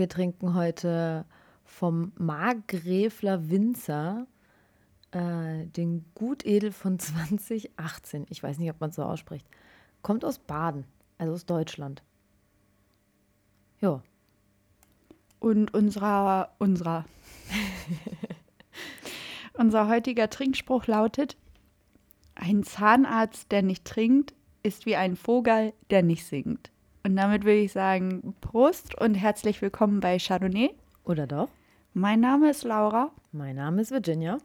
Wir trinken heute vom Markgräfler Winzer äh, den Gutedel von 2018. Ich weiß nicht, ob man es so ausspricht. Kommt aus Baden, also aus Deutschland. Ja. Und unserer, unserer, unser heutiger Trinkspruch lautet: Ein Zahnarzt, der nicht trinkt, ist wie ein Vogel, der nicht singt. Und damit will ich sagen: Prost und herzlich willkommen bei Chardonnay. Oder doch? Mein Name ist Laura Mein Name ist Virginia.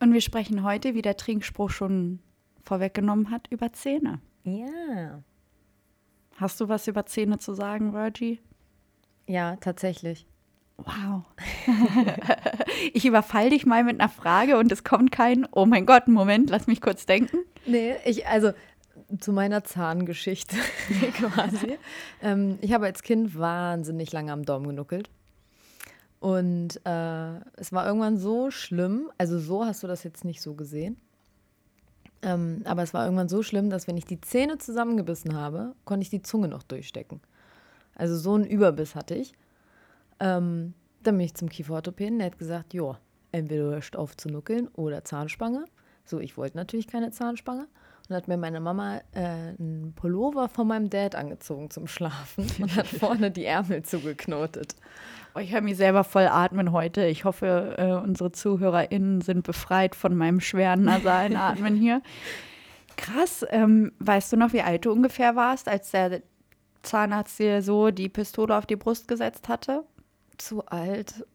und wir sprechen heute, wie der Trinkspruch schon vorweggenommen hat, über Zähne. Ja. Hast du was über Zähne zu sagen, Virgie? Ja, tatsächlich. Wow. ich überfall dich mal mit einer Frage und es kommt kein, oh mein Gott, Moment, lass mich kurz denken. Nee, ich, also zu meiner Zahngeschichte quasi. Ähm, ich habe als Kind wahnsinnig lange am Daumen genuckelt. Und äh, es war irgendwann so schlimm, also so hast du das jetzt nicht so gesehen. Ähm, aber es war irgendwann so schlimm, dass wenn ich die Zähne zusammengebissen habe, konnte ich die Zunge noch durchstecken. Also so einen Überbiss hatte ich. Ähm, dann bin ich zum Kieferorthopäden, der hat gesagt, jo, entweder du auf zu nuckeln oder Zahnspange. So, ich wollte natürlich keine Zahnspange. Und hat mir meine Mama äh, einen Pullover von meinem Dad angezogen zum Schlafen und hat vorne die Ärmel zugeknotet. Oh, ich höre mich selber voll atmen heute. Ich hoffe, äh, unsere ZuhörerInnen sind befreit von meinem schweren nasalen Atmen hier. Krass. Ähm, weißt du noch, wie alt du ungefähr warst, als der Zahnarzt dir so die Pistole auf die Brust gesetzt hatte? Zu alt.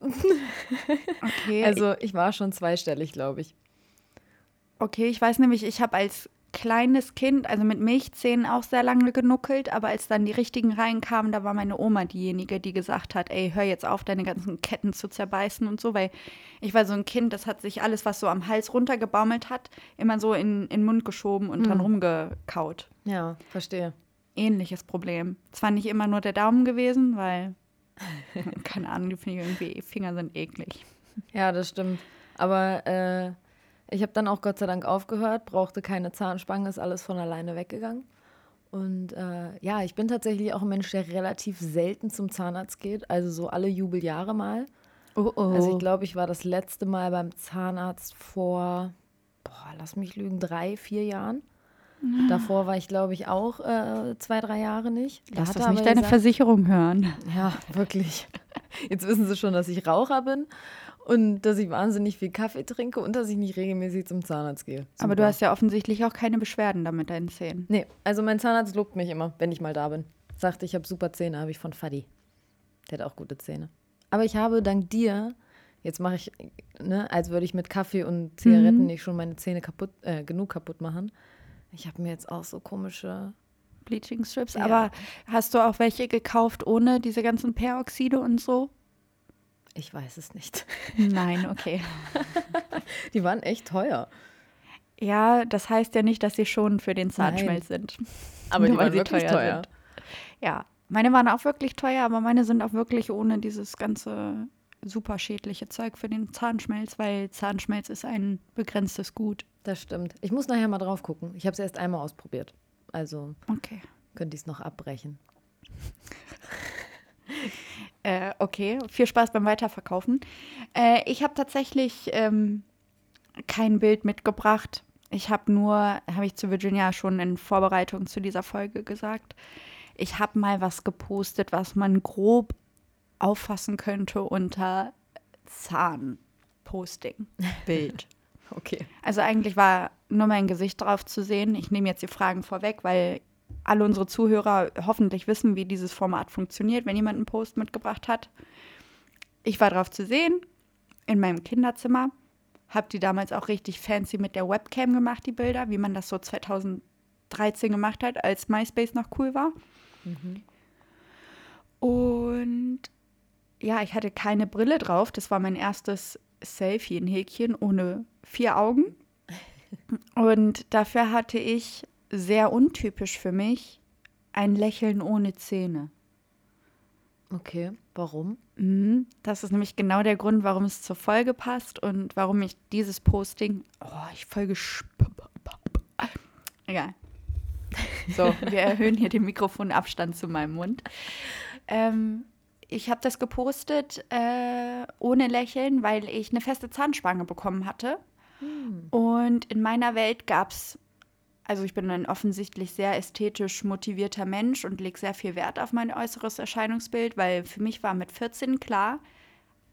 Okay. Also ich war schon zweistellig, glaube ich. Okay, ich weiß nämlich, ich habe als kleines Kind, also mit Milchzähnen auch sehr lange genuckelt, aber als dann die richtigen reinkamen, da war meine Oma diejenige, die gesagt hat, ey, hör jetzt auf, deine ganzen Ketten zu zerbeißen und so, weil ich war so ein Kind, das hat sich alles, was so am Hals runtergebaumelt hat, immer so in, in den Mund geschoben und dran rumgekaut. Ja, verstehe. Ähnliches Problem. Zwar nicht immer nur der Daumen gewesen, weil, keine Ahnung, die Finger, irgendwie, Finger sind eklig. Ja, das stimmt. Aber äh, ich habe dann auch Gott sei Dank aufgehört, brauchte keine Zahnspange, ist alles von alleine weggegangen. Und äh, ja, ich bin tatsächlich auch ein Mensch, der relativ selten zum Zahnarzt geht, also so alle Jubeljahre mal. Oh, oh. Also ich glaube, ich war das letzte Mal beim Zahnarzt vor, boah, lass mich lügen, drei, vier Jahren. Davor war ich, glaube ich, auch äh, zwei, drei Jahre nicht. Da Lass das nicht deine gesagt- Versicherung hören. Ja, wirklich. Jetzt wissen sie schon, dass ich Raucher bin und dass ich wahnsinnig viel Kaffee trinke und dass ich nicht regelmäßig zum Zahnarzt gehe. Aber du Super. hast ja offensichtlich auch keine Beschwerden da mit deinen Zähnen. Nee, also mein Zahnarzt lobt mich immer, wenn ich mal da bin. Sagt, ich habe super Zähne, habe ich von Fadi. Der hat auch gute Zähne. Aber ich habe dank dir, jetzt mache ich, ne, als würde ich mit Kaffee und Zigaretten nicht schon meine Zähne kaputt, äh, genug kaputt machen. Ich habe mir jetzt auch so komische. Bleaching Strips. Ja. Aber hast du auch welche gekauft ohne diese ganzen Peroxide und so? Ich weiß es nicht. Nein, okay. Die waren echt teuer. Ja, das heißt ja nicht, dass sie schon für den Zahnschmelz sind. Aber die Nur waren sie wirklich teuer. sind. Ja, meine waren auch wirklich teuer, aber meine sind auch wirklich ohne dieses ganze super schädliche Zeug für den Zahnschmelz, weil Zahnschmelz ist ein begrenztes Gut. Das stimmt. Ich muss nachher mal drauf gucken. Ich habe es erst einmal ausprobiert. Also Okay. könnte ich es noch abbrechen. Äh, okay, viel Spaß beim Weiterverkaufen. Äh, ich habe tatsächlich ähm, kein Bild mitgebracht. Ich habe nur, habe ich zu Virginia schon in Vorbereitung zu dieser Folge gesagt, ich habe mal was gepostet, was man grob auffassen könnte unter Zahnposting. Bild. Okay. Also eigentlich war nur mein Gesicht drauf zu sehen. Ich nehme jetzt die Fragen vorweg, weil alle unsere Zuhörer hoffentlich wissen, wie dieses Format funktioniert, wenn jemand einen Post mitgebracht hat. Ich war drauf zu sehen in meinem Kinderzimmer. Hab die damals auch richtig fancy mit der Webcam gemacht, die Bilder, wie man das so 2013 gemacht hat, als MySpace noch cool war. Und ja, ich hatte keine Brille drauf. Das war mein erstes Selfie, ein Häkchen ohne vier Augen. Und dafür hatte ich sehr untypisch für mich ein Lächeln ohne Zähne. Okay. Warum? Mhm. Das ist nämlich genau der Grund, warum es zur Folge passt und warum ich dieses Posting. Oh, ich folge. Egal. So, wir erhöhen hier den Mikrofonabstand zu meinem Mund. Ähm, ich habe das gepostet äh, ohne Lächeln, weil ich eine feste Zahnspange bekommen hatte. Hm. Und in meiner Welt gab es, also ich bin ein offensichtlich sehr ästhetisch motivierter Mensch und lege sehr viel Wert auf mein äußeres Erscheinungsbild, weil für mich war mit 14 klar,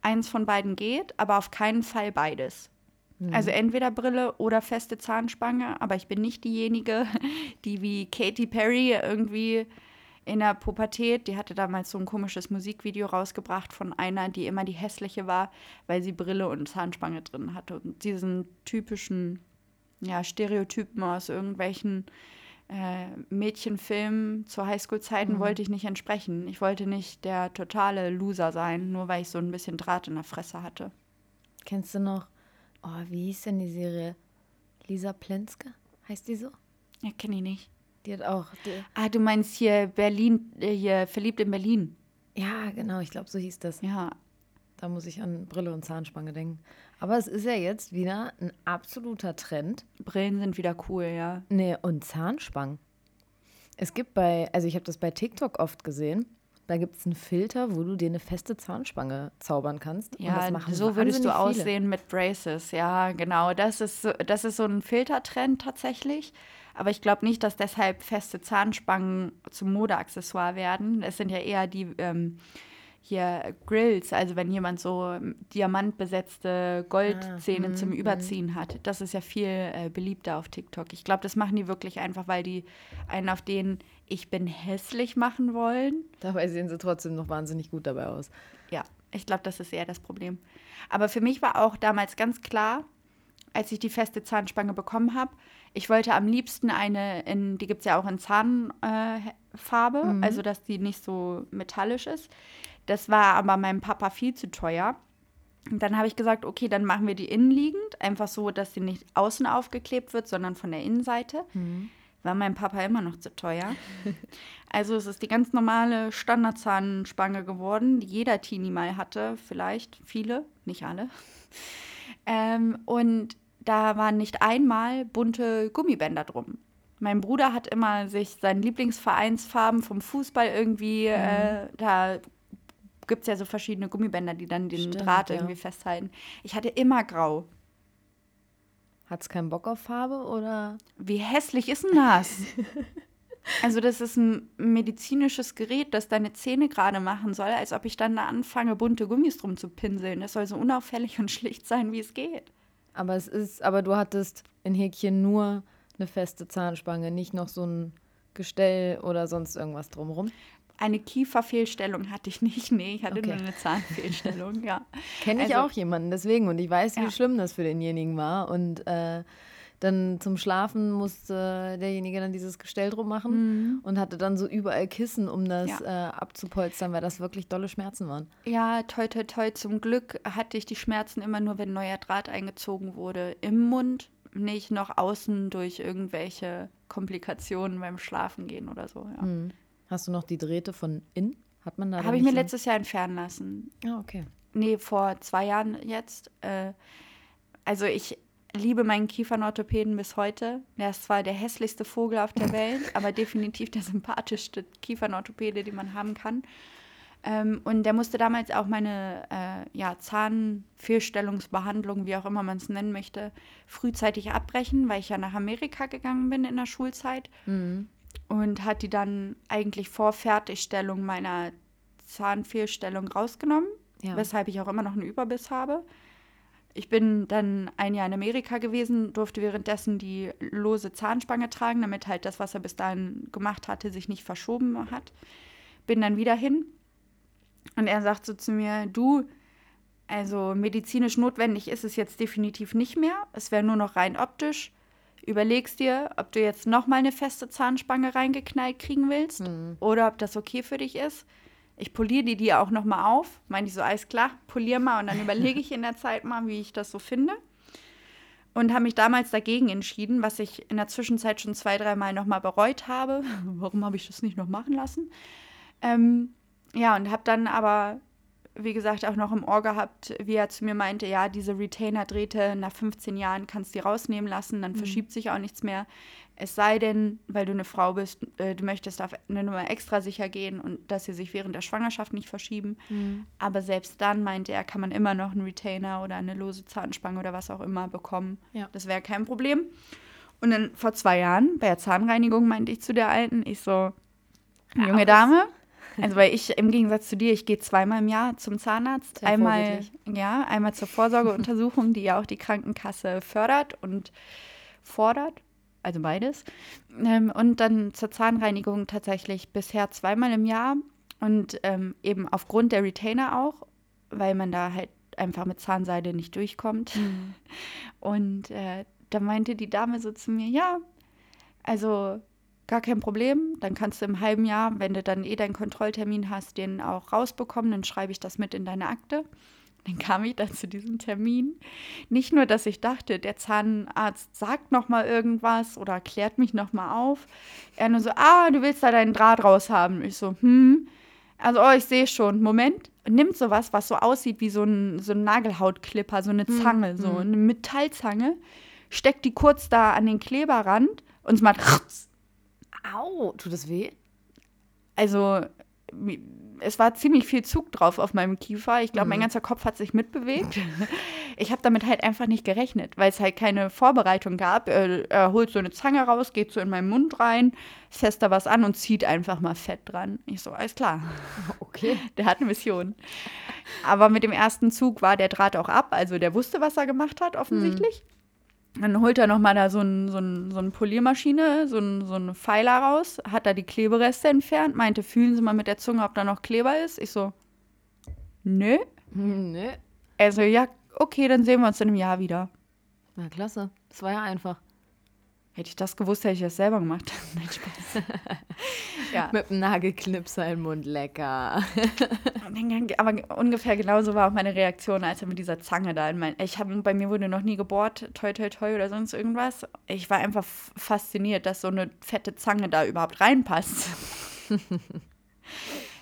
eins von beiden geht, aber auf keinen Fall beides. Hm. Also entweder Brille oder feste Zahnspange, aber ich bin nicht diejenige, die wie Katy Perry irgendwie in der Pubertät, die hatte damals so ein komisches Musikvideo rausgebracht von einer, die immer die hässliche war, weil sie Brille und Zahnspange drin hatte. Und diesen typischen ja, Stereotypen aus irgendwelchen äh, Mädchenfilmen zu Highschool-Zeiten mhm. wollte ich nicht entsprechen. Ich wollte nicht der totale Loser sein, nur weil ich so ein bisschen Draht in der Fresse hatte. Kennst du noch, oh, wie hieß denn die Serie? Lisa Plenske? Heißt die so? Ja, kenne ich nicht. Die hat auch. Die ah, du meinst hier Berlin, äh, hier verliebt in Berlin. Ja, genau, ich glaube, so hieß das. Ja. Da muss ich an Brille und Zahnspange denken. Aber es ist ja jetzt wieder ein absoluter Trend. Brillen sind wieder cool, ja. Nee, und Zahnspangen. Es gibt bei, also ich habe das bei TikTok oft gesehen. Da gibt es einen Filter, wo du dir eine feste Zahnspange zaubern kannst. Ja, so würdest du viele. aussehen mit Braces. Ja, genau. Das ist, so, das ist so ein Filtertrend tatsächlich. Aber ich glaube nicht, dass deshalb feste Zahnspangen zum Modeaccessoire werden. Es sind ja eher die ähm, hier Grills, also wenn jemand so diamantbesetzte Goldzähne ah, zum Überziehen hat. Das ist ja viel äh, beliebter auf TikTok. Ich glaube, das machen die wirklich einfach, weil die einen auf den Ich bin hässlich machen wollen. Dabei sehen sie trotzdem noch wahnsinnig gut dabei aus. Ja, ich glaube, das ist eher das Problem. Aber für mich war auch damals ganz klar, als ich die feste Zahnspange bekommen habe, ich wollte am liebsten eine, in, die gibt es ja auch in Zahnfarbe, äh, mhm. also dass die nicht so metallisch ist. Das war aber meinem Papa viel zu teuer. Und dann habe ich gesagt, okay, dann machen wir die innenliegend, einfach so, dass sie nicht außen aufgeklebt wird, sondern von der Innenseite. Mhm. War meinem Papa immer noch zu teuer. also es ist die ganz normale Standardzahnspange geworden, die jeder Teenie mal hatte, vielleicht viele, nicht alle. Ähm, und da waren nicht einmal bunte Gummibänder drum. Mein Bruder hat immer sich seinen Lieblingsvereinsfarben vom Fußball irgendwie, mhm. äh, da gibt es ja so verschiedene Gummibänder, die dann den Stimmt, Draht irgendwie festhalten. Ich hatte immer grau. Hat es keinen Bock auf Farbe oder? Wie hässlich ist denn das? also, das ist ein medizinisches Gerät, das deine Zähne gerade machen soll, als ob ich dann da anfange, bunte Gummis drum zu pinseln. Das soll so unauffällig und schlicht sein, wie es geht. Aber es ist, aber du hattest in Häkchen nur eine feste Zahnspange, nicht noch so ein Gestell oder sonst irgendwas drumherum. Eine Kieferfehlstellung hatte ich nicht, nee, ich hatte okay. nur eine Zahnfehlstellung, ja. Kenne ich also, auch jemanden, deswegen. Und ich weiß, wie ja. schlimm das für denjenigen war. Und äh, dann zum Schlafen musste derjenige dann dieses Gestell drum machen mhm. und hatte dann so überall Kissen, um das ja. äh, abzupolstern, weil das wirklich dolle Schmerzen waren. Ja, toi, toi, toi. Zum Glück hatte ich die Schmerzen immer nur, wenn neuer Draht eingezogen wurde. Im Mund, nicht noch außen durch irgendwelche Komplikationen beim Schlafengehen oder so. Ja. Mhm. Hast du noch die Drähte von innen? Hat man da Habe ich mir so letztes Jahr entfernen lassen. Ah, okay. Nee, vor zwei Jahren jetzt. Äh, also ich liebe meinen Kiefernorthopäden bis heute. Er ist zwar der hässlichste Vogel auf der Welt, aber definitiv der sympathischste Kiefernorthopäde, den man haben kann. Ähm, und der musste damals auch meine äh, ja, Zahnfehlstellungsbehandlung, wie auch immer man es nennen möchte, frühzeitig abbrechen, weil ich ja nach Amerika gegangen bin in der Schulzeit. Mhm. Und hat die dann eigentlich vor Fertigstellung meiner Zahnfehlstellung rausgenommen, ja. weshalb ich auch immer noch einen Überbiss habe. Ich bin dann ein Jahr in Amerika gewesen, durfte währenddessen die lose Zahnspange tragen, damit halt das, was er bis dahin gemacht hatte, sich nicht verschoben hat. Bin dann wieder hin und er sagt so zu mir, du, also medizinisch notwendig ist es jetzt definitiv nicht mehr. Es wäre nur noch rein optisch. Überlegst dir, ob du jetzt nochmal eine feste Zahnspange reingeknallt kriegen willst mhm. oder ob das okay für dich ist. Ich poliere die die auch nochmal auf. Meine ich so, alles klar, poliere mal und dann überlege ich in der Zeit mal, wie ich das so finde. Und habe mich damals dagegen entschieden, was ich in der Zwischenzeit schon zwei, dreimal nochmal bereut habe. Warum habe ich das nicht noch machen lassen? Ähm, ja, und habe dann aber wie gesagt, auch noch im Ohr gehabt, wie er zu mir meinte, ja, diese Retainer-Drähte nach 15 Jahren kannst du die rausnehmen lassen, dann mhm. verschiebt sich auch nichts mehr. Es sei denn, weil du eine Frau bist, äh, du möchtest auf eine Nummer extra sicher gehen und dass sie sich während der Schwangerschaft nicht verschieben. Mhm. Aber selbst dann, meinte er, kann man immer noch einen Retainer oder eine lose Zahnspange oder was auch immer bekommen. Ja. Das wäre kein Problem. Und dann vor zwei Jahren bei der Zahnreinigung meinte ich zu der Alten, ich so, junge Dame, also weil ich im Gegensatz zu dir, ich gehe zweimal im Jahr zum Zahnarzt. Sehr einmal, ja, einmal zur Vorsorgeuntersuchung, die ja auch die Krankenkasse fördert und fordert. Also beides. Ähm, und dann zur Zahnreinigung tatsächlich bisher zweimal im Jahr. Und ähm, eben aufgrund der Retainer auch, weil man da halt einfach mit Zahnseide nicht durchkommt. Mhm. Und äh, da meinte die Dame so zu mir, ja, also gar kein Problem. Dann kannst du im halben Jahr, wenn du dann eh deinen Kontrolltermin hast, den auch rausbekommen. Dann schreibe ich das mit in deine Akte. Dann kam ich dann zu diesem Termin. Nicht nur, dass ich dachte, der Zahnarzt sagt noch mal irgendwas oder klärt mich noch mal auf. Er nur so, ah, du willst da deinen Draht raushaben. Ich so, hm. Also, oh, ich sehe schon. Moment. Nimmt sowas, was so aussieht wie so ein, so ein Nagelhautklipper, so eine hm, Zange, hm. so eine Metallzange, steckt die kurz da an den Kleberrand und es macht Au, tut das weh? Also, es war ziemlich viel Zug drauf auf meinem Kiefer. Ich glaube, mhm. mein ganzer Kopf hat sich mitbewegt. Ich habe damit halt einfach nicht gerechnet, weil es halt keine Vorbereitung gab. Er, er, holt so eine Zange raus, geht so in meinen Mund rein, fässt da was an und zieht einfach mal Fett dran. Ich so, alles klar. Okay. Der hat eine Mission. Aber mit dem ersten Zug war der Draht auch ab. Also der wusste, was er gemacht hat, offensichtlich. Mhm. Dann holt er nochmal da so, ein, so, ein, so eine Poliermaschine, so, ein, so eine Pfeiler raus, hat da die Klebereste entfernt, meinte, fühlen Sie mal mit der Zunge, ob da noch Kleber ist. Ich so, nö. Nö. Also, ja, okay, dann sehen wir uns in einem Jahr wieder. Na, klasse. Das war ja einfach. Hätte ich das gewusst, hätte ich das selber gemacht. Nein, Spaß. ja. Mit einem Nagelknipser im Mund, lecker. Aber ungefähr genauso war auch meine Reaktion, als er mit dieser Zange da in mein. Ich habe bei mir wurde noch nie gebohrt, toi toi toi oder sonst irgendwas. Ich war einfach fasziniert, dass so eine fette Zange da überhaupt reinpasst.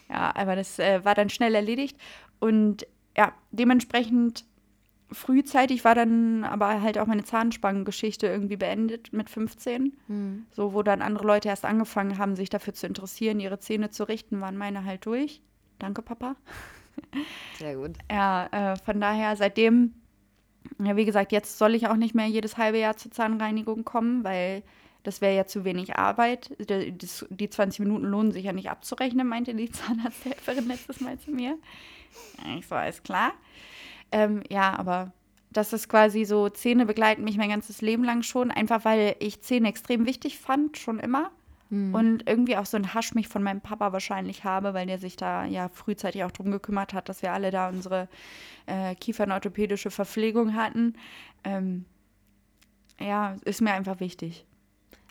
ja, aber das äh, war dann schnell erledigt. Und ja, dementsprechend frühzeitig war dann aber halt auch meine Zahnspangengeschichte irgendwie beendet mit 15. Mhm. So, wo dann andere Leute erst angefangen haben, sich dafür zu interessieren, ihre Zähne zu richten, waren meine halt durch. Danke, Papa. Sehr gut. ja, äh, von daher seitdem, ja, wie gesagt, jetzt soll ich auch nicht mehr jedes halbe Jahr zur Zahnreinigung kommen, weil das wäre ja zu wenig Arbeit. Die, die 20 Minuten lohnen sich ja nicht abzurechnen, meinte die Zahnarzthelferin letztes Mal zu mir. Ich so, alles klar. Ähm, ja, aber das ist quasi so, Zähne begleiten mich mein ganzes Leben lang schon, einfach weil ich Zähne extrem wichtig fand, schon immer. Mhm. Und irgendwie auch so ein Hasch mich von meinem Papa wahrscheinlich habe, weil der sich da ja frühzeitig auch drum gekümmert hat, dass wir alle da unsere äh, kiefernorthopädische Verpflegung hatten. Ähm, ja, ist mir einfach wichtig.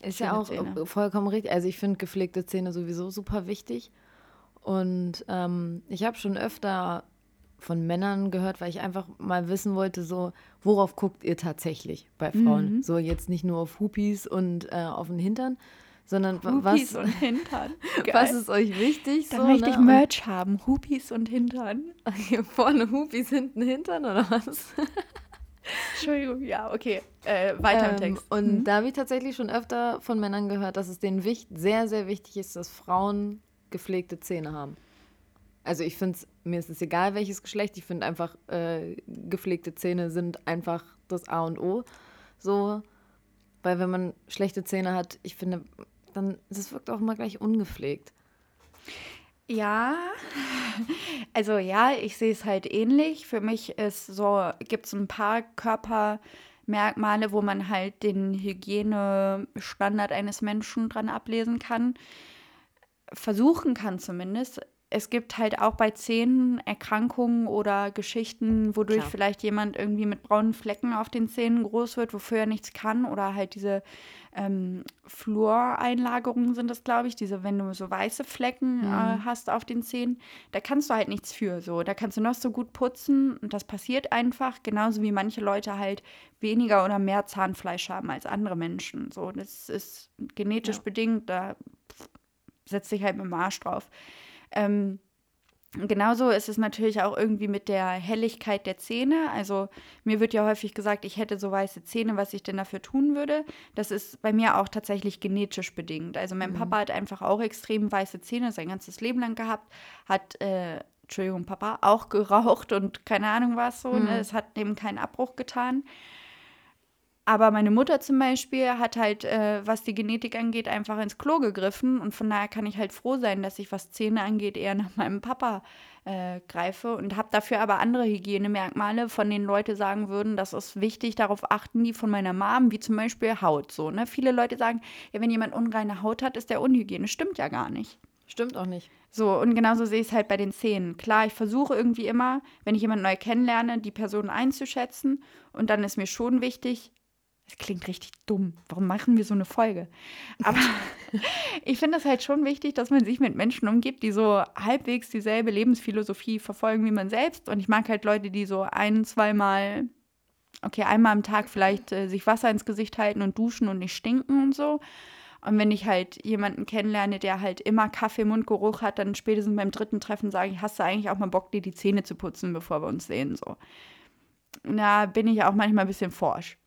Ist ja auch Zähne. vollkommen richtig. Also ich finde gepflegte Zähne sowieso super wichtig. Und ähm, ich habe schon öfter von Männern gehört, weil ich einfach mal wissen wollte, so, worauf guckt ihr tatsächlich bei Frauen? Mhm. So jetzt nicht nur auf Hupis und äh, auf den Hintern, sondern Hupis was, und Hintern. was ist euch wichtig? Dann so, möchte ne? ich Merch und, haben, Hupis und Hintern. Vorne Hupis, hinten Hintern oder was? Entschuldigung, ja, okay. Äh, weiter ähm, im Text. Und mhm. da habe ich tatsächlich schon öfter von Männern gehört, dass es denen sehr, sehr wichtig ist, dass Frauen gepflegte Zähne haben. Also ich finde es, mir ist es egal, welches Geschlecht. Ich finde einfach, äh, gepflegte Zähne sind einfach das A und O. So, weil wenn man schlechte Zähne hat, ich finde, dann das wirkt auch immer gleich ungepflegt. Ja, also ja, ich sehe es halt ähnlich. Für mich ist so, gibt es ein paar Körpermerkmale, wo man halt den Hygienestandard eines Menschen dran ablesen kann. Versuchen kann zumindest es gibt halt auch bei Zähnen Erkrankungen oder Geschichten, wodurch Klar. vielleicht jemand irgendwie mit braunen Flecken auf den Zähnen groß wird, wofür er nichts kann. Oder halt diese ähm, Fluoreinlagerungen sind das, glaube ich. Diese, wenn du so weiße Flecken mhm. äh, hast auf den Zähnen, da kannst du halt nichts für. So, da kannst du noch so gut putzen und das passiert einfach. Genauso wie manche Leute halt weniger oder mehr Zahnfleisch haben als andere Menschen. So, das ist genetisch ja. bedingt. Da setzt sich halt mit dem Arsch drauf. Ähm, Genauso ist es natürlich auch irgendwie mit der Helligkeit der Zähne. Also mir wird ja häufig gesagt, ich hätte so weiße Zähne, was ich denn dafür tun würde. Das ist bei mir auch tatsächlich genetisch bedingt. Also mein mhm. Papa hat einfach auch extrem weiße Zähne sein ganzes Leben lang gehabt, hat, äh, Entschuldigung, Papa, auch geraucht und keine Ahnung was so. Ne? Mhm. Ne? Es hat dem keinen Abbruch getan. Aber meine Mutter zum Beispiel hat halt, äh, was die Genetik angeht, einfach ins Klo gegriffen. Und von daher kann ich halt froh sein, dass ich, was Zähne angeht, eher nach meinem Papa äh, greife. Und habe dafür aber andere Hygienemerkmale, von denen Leute sagen würden, das ist wichtig, darauf achten die von meiner Mom, wie zum Beispiel Haut. So, ne? Viele Leute sagen, ja, wenn jemand unreine Haut hat, ist der unhygienisch. Stimmt ja gar nicht. Stimmt auch nicht. So, und genauso sehe ich es halt bei den Zähnen. Klar, ich versuche irgendwie immer, wenn ich jemanden neu kennenlerne, die Person einzuschätzen. Und dann ist mir schon wichtig, das klingt richtig dumm. Warum machen wir so eine Folge? Aber ich finde es halt schon wichtig, dass man sich mit Menschen umgibt, die so halbwegs dieselbe Lebensphilosophie verfolgen wie man selbst. Und ich mag halt Leute, die so ein, zweimal, okay, einmal am Tag vielleicht äh, sich Wasser ins Gesicht halten und duschen und nicht stinken und so. Und wenn ich halt jemanden kennenlerne, der halt immer Kaffee-Mundgeruch hat, dann spätestens beim dritten Treffen sage ich, hast du eigentlich auch mal Bock, dir die Zähne zu putzen, bevor wir uns sehen? So. Da bin ich auch manchmal ein bisschen forsch.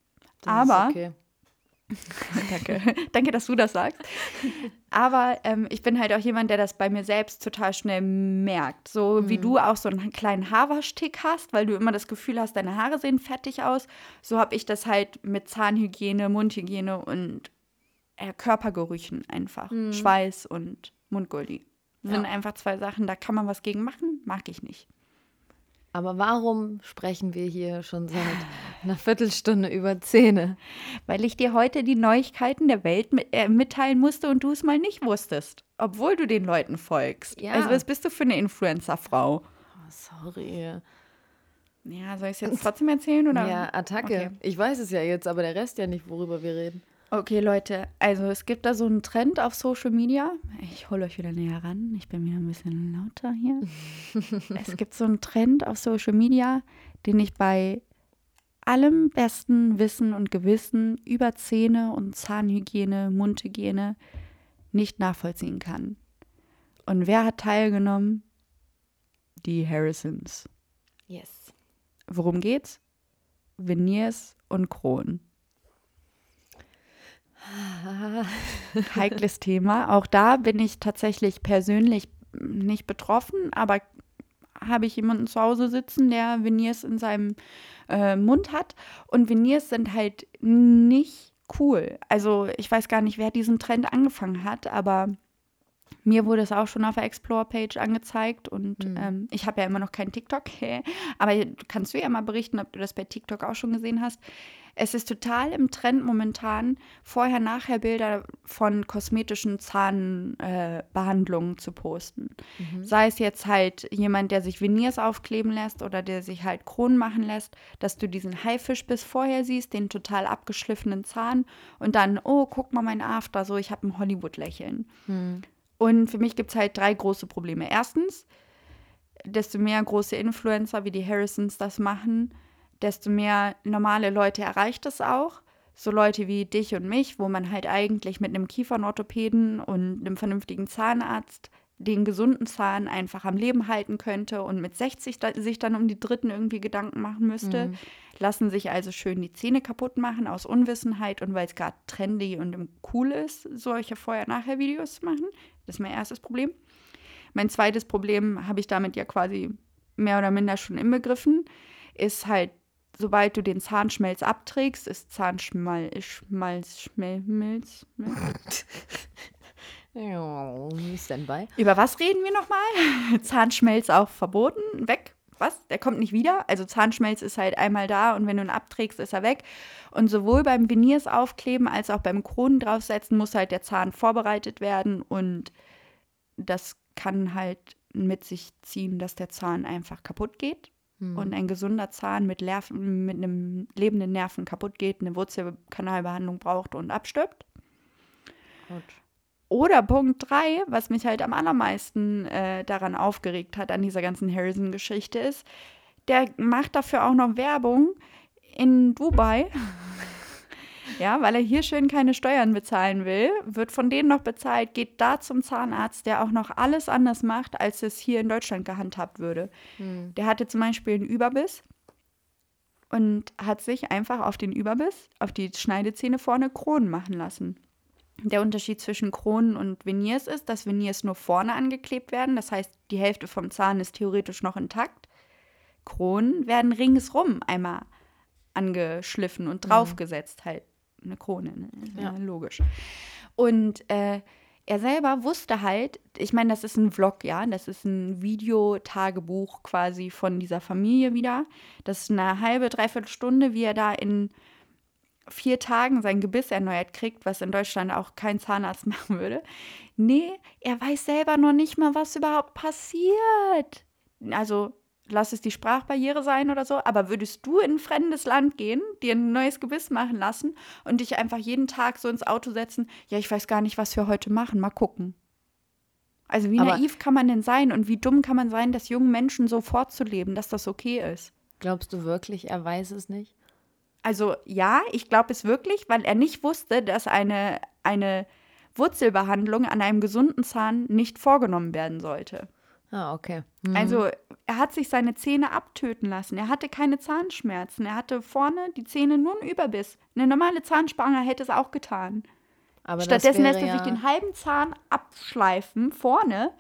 Das Aber. Okay. Danke. Danke, dass du das sagst. Aber ähm, ich bin halt auch jemand, der das bei mir selbst total schnell merkt. So mhm. wie du auch so einen kleinen Haarwaschtick hast, weil du immer das Gefühl hast, deine Haare sehen fertig aus. So habe ich das halt mit Zahnhygiene, Mundhygiene und äh, Körpergerüchen einfach. Mhm. Schweiß und Mundgulli. Das ja. sind einfach zwei Sachen, da kann man was gegen machen, mag ich nicht. Aber warum sprechen wir hier schon seit einer Viertelstunde über Zähne? Weil ich dir heute die Neuigkeiten der Welt mit, äh, mitteilen musste und du es mal nicht wusstest. Obwohl du den Leuten folgst. Ja. Also, was bist du für eine Influencer-Frau? Oh, sorry. Ja, soll ich es jetzt trotzdem erzählen? Oder? Ja, Attacke. Okay. Ich weiß es ja jetzt, aber der Rest ja nicht, worüber wir reden. Okay, Leute, also es gibt da so einen Trend auf Social Media. Ich hole euch wieder näher ran. Ich bin wieder ein bisschen lauter hier. es gibt so einen Trend auf Social Media, den ich bei allem besten Wissen und Gewissen über Zähne und Zahnhygiene, Mundhygiene nicht nachvollziehen kann. Und wer hat teilgenommen? Die Harrisons. Yes. Worum geht's? Veneers und Kronen. Heikles Thema. Auch da bin ich tatsächlich persönlich nicht betroffen, aber habe ich jemanden zu Hause sitzen, der Veneers in seinem äh, Mund hat. Und Veneers sind halt nicht cool. Also ich weiß gar nicht, wer diesen Trend angefangen hat, aber mir wurde es auch schon auf der Explore-Page angezeigt und mhm. ähm, ich habe ja immer noch keinen TikTok. aber kannst du ja mal berichten, ob du das bei TikTok auch schon gesehen hast. Es ist total im Trend momentan, Vorher-Nachher-Bilder von kosmetischen Zahnbehandlungen äh, zu posten. Mhm. Sei es jetzt halt jemand, der sich Veneers aufkleben lässt oder der sich halt Kronen machen lässt, dass du diesen Haifischbiss vorher siehst, den total abgeschliffenen Zahn und dann, oh, guck mal mein After, so ich habe ein Hollywood-Lächeln. Mhm. Und für mich gibt es halt drei große Probleme. Erstens, desto mehr große Influencer wie die Harrisons das machen, desto mehr normale Leute erreicht es auch. So Leute wie dich und mich, wo man halt eigentlich mit einem Kiefernorthopäden und einem vernünftigen Zahnarzt den gesunden Zahn einfach am Leben halten könnte und mit 60 da, sich dann um die Dritten irgendwie Gedanken machen müsste, mhm. lassen sich also schön die Zähne kaputt machen aus Unwissenheit und weil es gerade trendy und cool ist, solche Vorher-Nachher-Videos zu machen. Das ist mein erstes Problem. Mein zweites Problem habe ich damit ja quasi mehr oder minder schon inbegriffen, ist halt sobald du den Zahnschmelz abträgst, ist Zahnschmalz, Schmalz, Schmelz. Standby. Über was reden wir nochmal? Zahnschmelz auch verboten, weg. Was? Der kommt nicht wieder? Also Zahnschmelz ist halt einmal da und wenn du ihn abträgst, ist er weg. Und sowohl beim Veneers aufkleben als auch beim Kronen draufsetzen muss halt der Zahn vorbereitet werden und das kann halt mit sich ziehen, dass der Zahn einfach kaputt geht hm. und ein gesunder Zahn mit, Lerv mit einem lebenden Nerven kaputt geht, eine Wurzelkanalbehandlung braucht und abstirbt. Gut. Oder Punkt 3, was mich halt am allermeisten äh, daran aufgeregt hat, an dieser ganzen Harrison-Geschichte ist, der macht dafür auch noch Werbung in Dubai Ja, weil er hier schön keine Steuern bezahlen will, wird von denen noch bezahlt, geht da zum Zahnarzt, der auch noch alles anders macht, als es hier in Deutschland gehandhabt würde. Hm. Der hatte zum Beispiel einen Überbiss und hat sich einfach auf den Überbiss, auf die Schneidezähne vorne Kronen machen lassen. Der Unterschied zwischen Kronen und Veneers ist, dass Veneers nur vorne angeklebt werden. Das heißt, die Hälfte vom Zahn ist theoretisch noch intakt. Kronen werden ringsrum einmal angeschliffen und draufgesetzt, halt eine Krone, ne? Ja. ja. logisch. Und äh, er selber wusste halt, ich meine, das ist ein Vlog, ja, das ist ein Videotagebuch quasi von dieser Familie wieder. Das ist eine halbe, dreiviertel Stunde, wie er da in vier Tagen sein Gebiss erneuert kriegt, was in Deutschland auch kein Zahnarzt machen würde. Nee, er weiß selber noch nicht mal, was überhaupt passiert. Also lass es die Sprachbarriere sein oder so, aber würdest du in ein fremdes Land gehen, dir ein neues Gebiss machen lassen und dich einfach jeden Tag so ins Auto setzen, ja, ich weiß gar nicht, was wir heute machen, mal gucken. Also wie Aber- naiv kann man denn sein und wie dumm kann man sein, das jungen Menschen so vorzuleben, dass das okay ist? Glaubst du wirklich, er weiß es nicht? Also ja, ich glaube es wirklich, weil er nicht wusste, dass eine, eine Wurzelbehandlung an einem gesunden Zahn nicht vorgenommen werden sollte. Ah, okay. Hm. Also er hat sich seine Zähne abtöten lassen. Er hatte keine Zahnschmerzen. Er hatte vorne die Zähne nur einen Überbiss. Eine normale Zahnspange hätte es auch getan. Aber Stattdessen lässt er sich ja, den halben Zahn abschleifen vorne,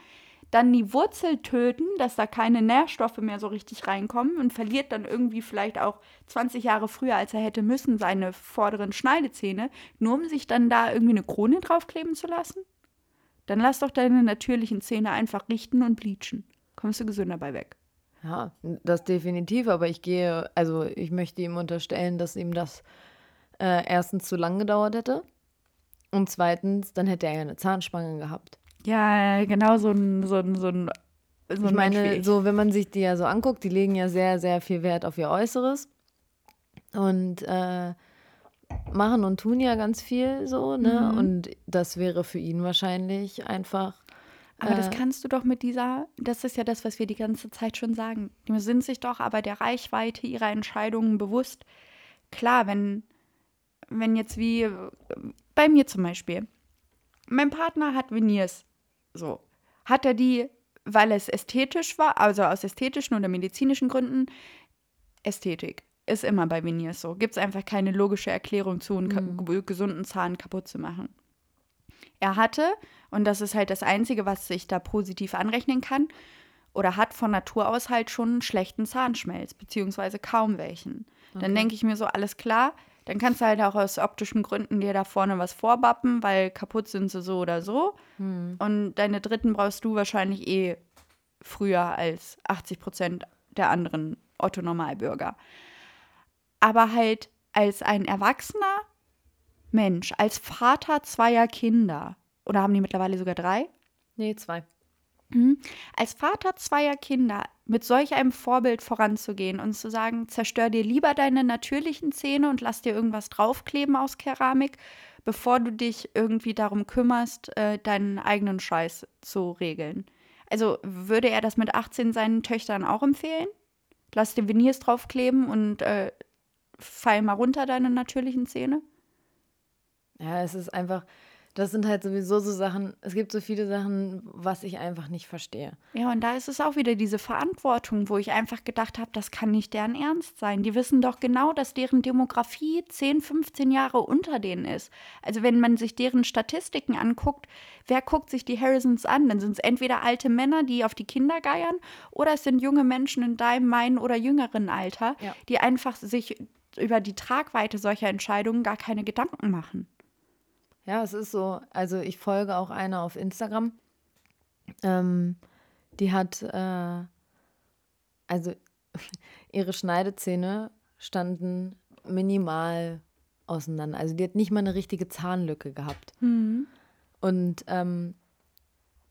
dann die Wurzel töten, dass da keine Nährstoffe mehr so richtig reinkommen und verliert dann irgendwie vielleicht auch 20 Jahre früher, als er hätte müssen, seine vorderen Schneidezähne, nur um sich dann da irgendwie eine Krone draufkleben zu lassen? Dann lass doch deine natürlichen Zähne einfach richten und bleachen. Kommst du gesünder bei weg. Ja, das definitiv, aber ich gehe, also ich möchte ihm unterstellen, dass ihm das äh, erstens zu lang gedauert hätte und zweitens, dann hätte er ja eine Zahnspange gehabt. Ja, genau so ein, so ein, so ein, so Ich meine, ich. so wenn man sich die ja so anguckt, die legen ja sehr, sehr viel Wert auf ihr Äußeres und äh, machen und tun ja ganz viel so, ne? Mhm. Und das wäre für ihn wahrscheinlich einfach. Aber das äh, kannst du doch mit dieser, das ist ja das, was wir die ganze Zeit schon sagen. Die sind sich doch aber der Reichweite ihrer Entscheidungen bewusst. Klar, wenn, wenn jetzt wie bei mir zum Beispiel, mein Partner hat Veneers, so, hat er die, weil es ästhetisch war, also aus ästhetischen oder medizinischen Gründen, Ästhetik ist immer bei Veneers so. Gibt es einfach keine logische Erklärung zu, einen ge- gesunden Zahn kaputt zu machen. Er hatte, und das ist halt das Einzige, was sich da positiv anrechnen kann, oder hat von Natur aus halt schon einen schlechten Zahnschmelz, beziehungsweise kaum welchen. Dann denke ich mir so, alles klar, dann kannst du halt auch aus optischen Gründen dir da vorne was vorbappen, weil kaputt sind sie so oder so. Und deine dritten brauchst du wahrscheinlich eh früher als 80 Prozent der anderen Otto-Normalbürger. Aber halt als ein erwachsener Mensch, als Vater zweier Kinder, oder haben die mittlerweile sogar drei? Nee, zwei. Als Vater zweier Kinder mit solch einem Vorbild voranzugehen und zu sagen, zerstör dir lieber deine natürlichen Zähne und lass dir irgendwas draufkleben aus Keramik, bevor du dich irgendwie darum kümmerst, äh, deinen eigenen Scheiß zu regeln. Also würde er das mit 18 seinen Töchtern auch empfehlen? Lass dir Veneers draufkleben und äh, fall mal runter deine natürlichen Zähne? Ja, es ist einfach, das sind halt sowieso so Sachen, es gibt so viele Sachen, was ich einfach nicht verstehe. Ja, und da ist es auch wieder diese Verantwortung, wo ich einfach gedacht habe, das kann nicht deren Ernst sein. Die wissen doch genau, dass deren Demografie 10, 15 Jahre unter denen ist. Also wenn man sich deren Statistiken anguckt, wer guckt sich die Harrisons an? Dann sind es entweder alte Männer, die auf die Kinder geiern, oder es sind junge Menschen in deinem, meinen oder jüngeren Alter, Ja. die einfach sich über die Tragweite solcher Entscheidungen gar keine Gedanken machen. Ja, es ist so. Also ich folge auch einer auf Instagram. Ähm, die hat, äh, also ihre Schneidezähne standen minimal auseinander. Also die hat nicht mal eine richtige Zahnlücke gehabt. Und ähm,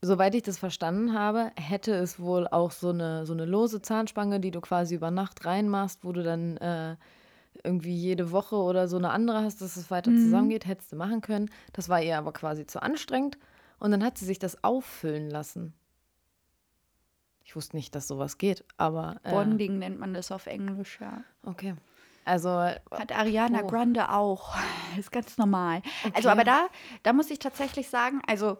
soweit ich das verstanden habe, hätte es wohl auch so eine, so eine lose Zahnspange, die du quasi über Nacht reinmachst, wo du dann äh, irgendwie jede Woche oder so eine andere hast, dass es weiter zusammengeht, hättest du machen können. Das war ihr aber quasi zu anstrengend. Und dann hat sie sich das auffüllen lassen. Ich wusste nicht, dass sowas geht, aber. Äh, Bonding nennt man das auf Englisch, ja. Okay. Also Hat Ariana puh. Grande auch. Ist ganz normal. Also, Okay. aber da, da muss ich tatsächlich sagen, also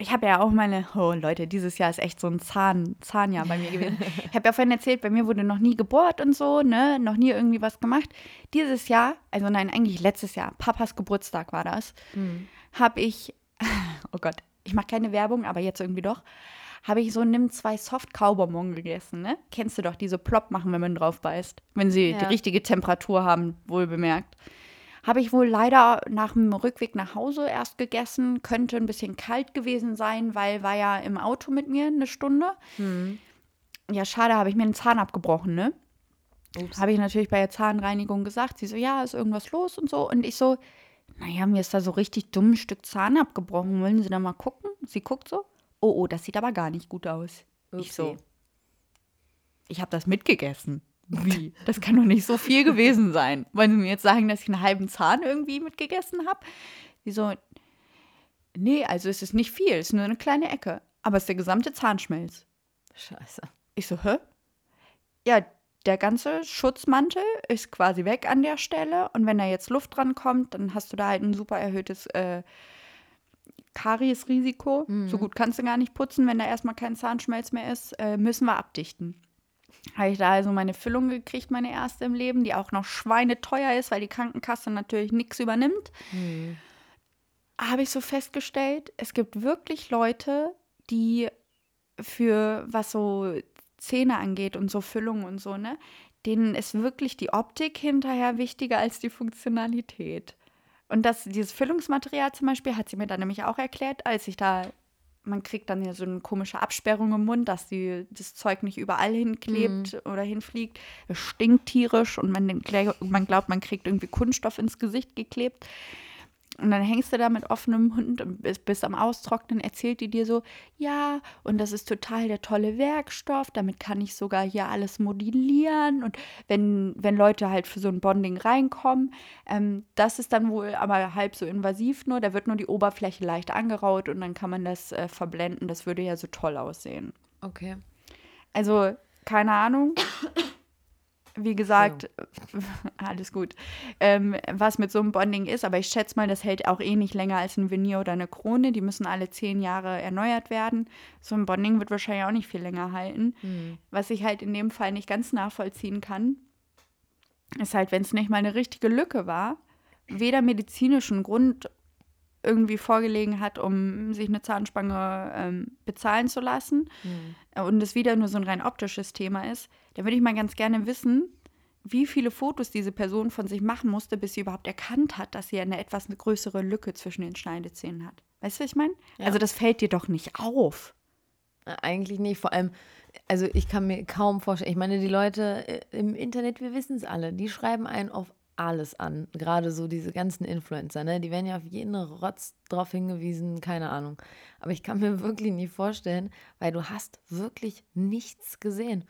ich habe ja auch meine, oh Leute, dieses Jahr ist echt so ein Zahn, Zahnjahr bei mir gewesen. Ich habe ja vorhin erzählt, bei mir wurde noch nie gebohrt und so, ne, noch nie irgendwie was gemacht. Dieses Jahr, also nein, eigentlich letztes Jahr, Papas Geburtstag war das, habe ich, oh Gott, ich mache keine Werbung, aber jetzt irgendwie doch, habe ich so nimm zwei Soft Kaubonbon gegessen, ne? Kennst du doch, die so plopp machen, wenn man drauf beißt, wenn sie die Ja. richtige Temperatur haben, wohl bemerkt. Habe ich wohl leider nach dem Rückweg nach Hause erst gegessen. Könnte ein bisschen kalt gewesen sein, weil war ja im Auto mit mir eine Stunde. Ja, schade, habe ich mir einen Zahn abgebrochen, ne? Habe ich natürlich bei der Zahnreinigung gesagt. Sie so, ja, ist irgendwas los und so. Und ich so, naja, mir ist da so richtig dumm ein Stück Zahn abgebrochen. Wollen Sie da mal gucken? Sie guckt so, oh, oh, das sieht aber gar nicht gut aus. Ich so, Upsi. ich habe das mitgegessen. Wie? Das kann doch nicht so viel gewesen sein. Wollen Sie mir jetzt sagen, dass ich einen halben Zahn irgendwie mitgegessen habe? Die so, nee, also es ist nicht viel, es ist nur eine kleine Ecke. Aber es ist der gesamte Zahnschmelz. Scheiße. Ich so, hä? Ja, der ganze Schutzmantel ist quasi weg an der Stelle. Und wenn da jetzt Luft dran kommt, dann hast du da halt ein super erhöhtes äh, Kariesrisiko. So gut kannst du gar nicht putzen, wenn da erstmal kein Zahnschmelz mehr ist. Äh, müssen wir abdichten. Habe ich da also meine Füllung gekriegt, meine erste im Leben, die auch noch schweineteuer ist, weil die Krankenkasse natürlich nichts übernimmt. Habe ich so festgestellt, es gibt wirklich Leute, die für was so Zähne angeht und so Füllung und so, ne, denen ist wirklich die Optik hinterher wichtiger als die Funktionalität. Und das, dieses Füllungsmaterial zum Beispiel hat sie mir dann nämlich auch erklärt, als ich da, man kriegt dann ja so eine komische Absperrung im Mund, dass die, das Zeug nicht überall hinklebt oder hinfliegt. Es stinkt tierisch und man, den- man glaubt, man kriegt irgendwie Kunststoff ins Gesicht geklebt. Und dann hängst du da mit offenem Mund und bist, bist am Austrocknen, erzählt die dir so, ja, und das ist total der tolle Werkstoff, damit kann ich sogar hier alles modellieren. Und wenn, wenn Leute halt für so ein Bonding reinkommen, ähm, das ist dann wohl aber halb so invasiv nur, da wird nur die Oberfläche leicht angeraut und dann kann man das äh, verblenden. Das würde ja so toll aussehen. Okay. Also, keine Ahnung. Wie gesagt, alles gut. Ähm, was mit so einem Bonding ist, aber ich schätze mal, das hält auch eh nicht länger als ein Venier oder eine Krone. Die müssen alle zehn Jahre erneuert werden. So ein Bonding wird wahrscheinlich auch nicht viel länger halten. Was ich halt in dem Fall nicht ganz nachvollziehen kann, ist halt, wenn es nicht mal eine richtige Lücke war, weder medizinischen Grund irgendwie vorgelegen hat, um sich eine Zahnspange ähm, bezahlen zu lassen äh, und es wieder nur so ein rein optisches Thema ist, dann würde ich mal ganz gerne wissen, wie viele Fotos diese Person von sich machen musste, bis sie überhaupt erkannt hat, dass sie eine etwas größere Lücke zwischen den Schneidezähnen hat. Weißt du, was ich meine? Ja. Also das fällt dir doch nicht auf. Äh, Eigentlich nicht. Vor allem, also ich kann mir kaum vorstellen. Ich meine, die Leute äh, im Internet, wir wissen es alle, die schreiben einen auf alles an. Gerade so diese ganzen Influencer, ne? Die werden ja auf jeden Rotz drauf hingewiesen, keine Ahnung. Aber ich kann mir wirklich nicht vorstellen, weil du hast wirklich nichts gesehen.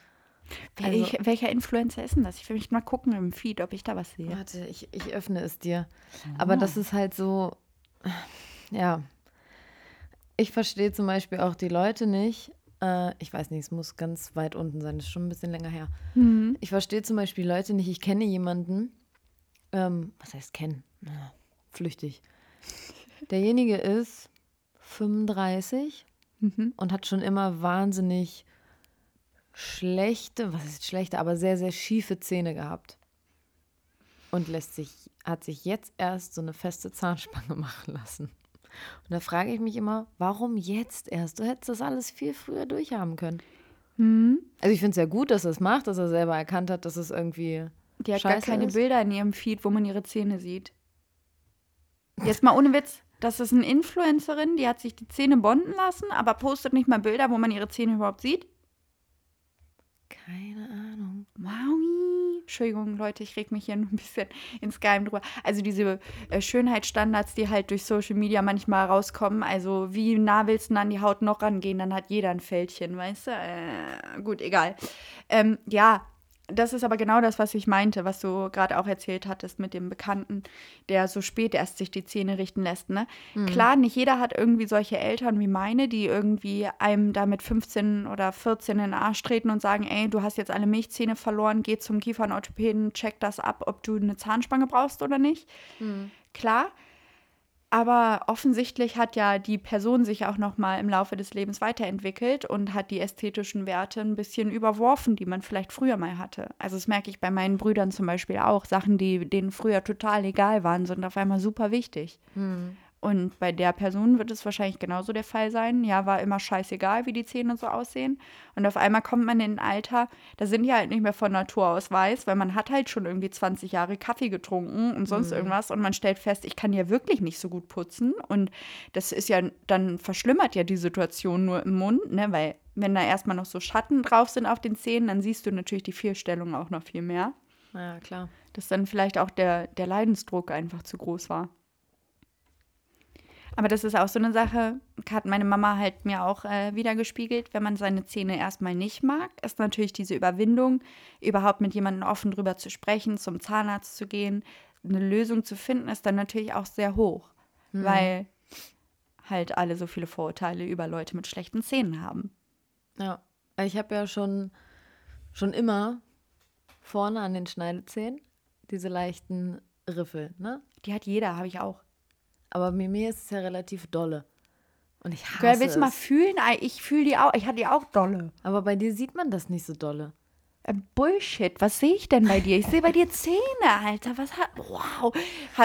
Also- ich, welcher Influencer ist denn das? Ich will mich mal gucken im Feed, ob ich da was sehe. Warte, ich, ich öffne es dir. Aber das ist halt so, ja. Ich verstehe zum Beispiel auch die Leute nicht. Äh, ich weiß nicht, es muss ganz weit unten sein, das ist schon ein bisschen länger her. Ich verstehe zum Beispiel Leute nicht. Ich kenne jemanden, ähm, was heißt kennen? Na, flüchtig. Derjenige ist 35 und hat schon immer wahnsinnig schlechte, was ist schlechte, aber sehr, sehr schiefe Zähne gehabt. Und lässt sich, hat sich jetzt erst so eine feste Zahnspange machen lassen. Und da frage ich mich immer, warum jetzt erst? Du hättest das alles viel früher durchhaben können. Also ich finde es ja gut, dass er es macht, dass er selber erkannt hat, dass es irgendwie Die hat scheiße gar keine ist. Bilder in ihrem Feed, wo man ihre Zähne sieht. Jetzt mal ohne Witz. Das ist eine Influencerin, die hat sich die Zähne bonden lassen, aber postet nicht mal Bilder, wo man ihre Zähne überhaupt sieht. Keine Ahnung. Maui. Entschuldigung, Leute, ich reg mich hier nur ein bisschen ins Geheim drüber. Also diese äh, Schönheitsstandards, die halt durch Social Media manchmal rauskommen. Also wie nah willst du denn an die Haut noch rangehen? Dann hat jeder ein Fältchen, weißt du? Äh, gut, egal. Ähm, ja, das ist aber genau das, was ich meinte, was du gerade auch erzählt hattest mit dem Bekannten, der so spät erst sich die Zähne richten lässt. Ne? Mhm. Klar, nicht jeder hat irgendwie solche Eltern wie meine, die irgendwie einem da mit 15 oder 14 in den Arsch treten und sagen, ey, du hast jetzt alle Milchzähne verloren, geh zum Kiefernorthopäden, check das ab, ob du eine Zahnspange brauchst oder nicht. Mhm. Klar, aber offensichtlich hat ja die Person sich auch noch mal im Laufe des Lebens weiterentwickelt und hat die ästhetischen Werte ein bisschen überworfen, die man vielleicht früher mal hatte. Also das merke ich bei meinen Brüdern zum Beispiel auch. Sachen, die denen früher total egal waren, sind auf einmal super wichtig. Hm. Und bei der Person wird es wahrscheinlich genauso der Fall sein. Ja, war immer scheißegal, wie die Zähne so aussehen. Und auf einmal kommt man in ein Alter, da sind die halt nicht mehr von Natur aus weiß, weil man hat halt schon irgendwie 20 Jahre Kaffee getrunken und sonst mhm. irgendwas. Und man stellt fest, ich kann ja wirklich nicht so gut putzen. Und das ist ja, dann verschlimmert ja die Situation nur im Mund, ne? Weil wenn da erstmal noch so Schatten drauf sind auf den Zähnen, dann siehst du natürlich die Fehlstellung auch noch viel mehr. Ja, klar. Dass dann vielleicht auch der, der Leidensdruck einfach zu groß war. Aber das ist auch so eine Sache, hat meine Mama halt mir auch äh, wieder gespiegelt. Wenn man seine Zähne erstmal nicht mag, ist natürlich diese Überwindung, überhaupt mit jemandem offen drüber zu sprechen, zum Zahnarzt zu gehen, eine Lösung zu finden, ist dann natürlich auch sehr hoch. Mhm. Weil halt alle so viele Vorurteile über Leute mit schlechten Zähnen haben. Ja, ich habe ja schon, schon immer vorne an den Schneidezähnen diese leichten Riffel, ne? Die hat jeder, habe ich auch. Aber mir, mir ist es ja relativ dolle. Und ich hasse Girl, willst du mal fühlen? Ich fühle die auch. Ich hatte die auch dolle. Aber bei dir sieht man das nicht so dolle. Äh, Bullshit, was sehe ich denn bei dir? Ich sehe bei dir Zähne, Alter. Was hat. Wow.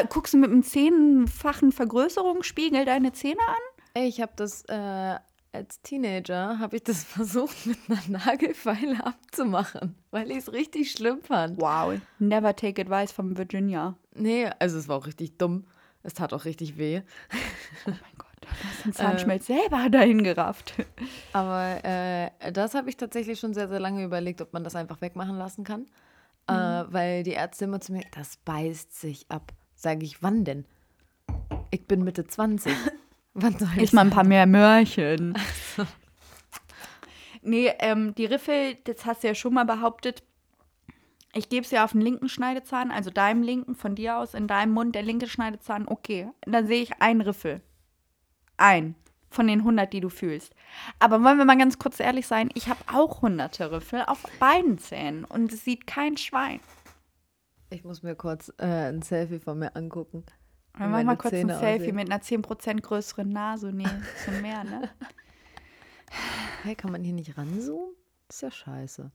Guckst du mit einem zehnfachen Vergrößerungsspiegel deine Zähne an? Ey, ich habe das äh, als Teenager habe ich das versucht mit einer Nagelfeile abzumachen, weil ich es richtig schlimm fand. Wow. Never take advice from Virginia. Nee, also es war auch richtig dumm. Es tat auch richtig weh. Oh mein Gott, du hast den Zahnschmelz äh, selber dahin gerafft. Aber äh, das habe ich tatsächlich schon sehr, sehr lange überlegt, ob man das einfach wegmachen lassen kann. Äh, mhm. Äh, weil die Ärzte immer zu mir, das beißt sich ab. Sage ich, wann denn? Ich bin Mitte 20. wann soll ich? Ich mal ein paar mehr Mörchen. So. Nee, ähm, die Riffel, das hast du ja schon mal behauptet, ich gebe es ja auf den linken Schneidezahn, also deinem linken, von dir aus, in deinem Mund, der linke Schneidezahn, okay. Dann sehe ich einen Riffel. Ein von den 100, die du fühlst. Aber wollen wir mal ganz kurz ehrlich sein, ich habe auch hunderte Riffel auf beiden Zähnen und es sieht kein Schwein. Ich muss mir kurz äh, ein Selfie von mir angucken. Wir machen mal kurz Zähne ein Selfie aussehen. mit einer 10% größeren Nase. Nee, schon mehr, ne? Hey, kann man hier nicht ranzoomen? Ist ja scheiße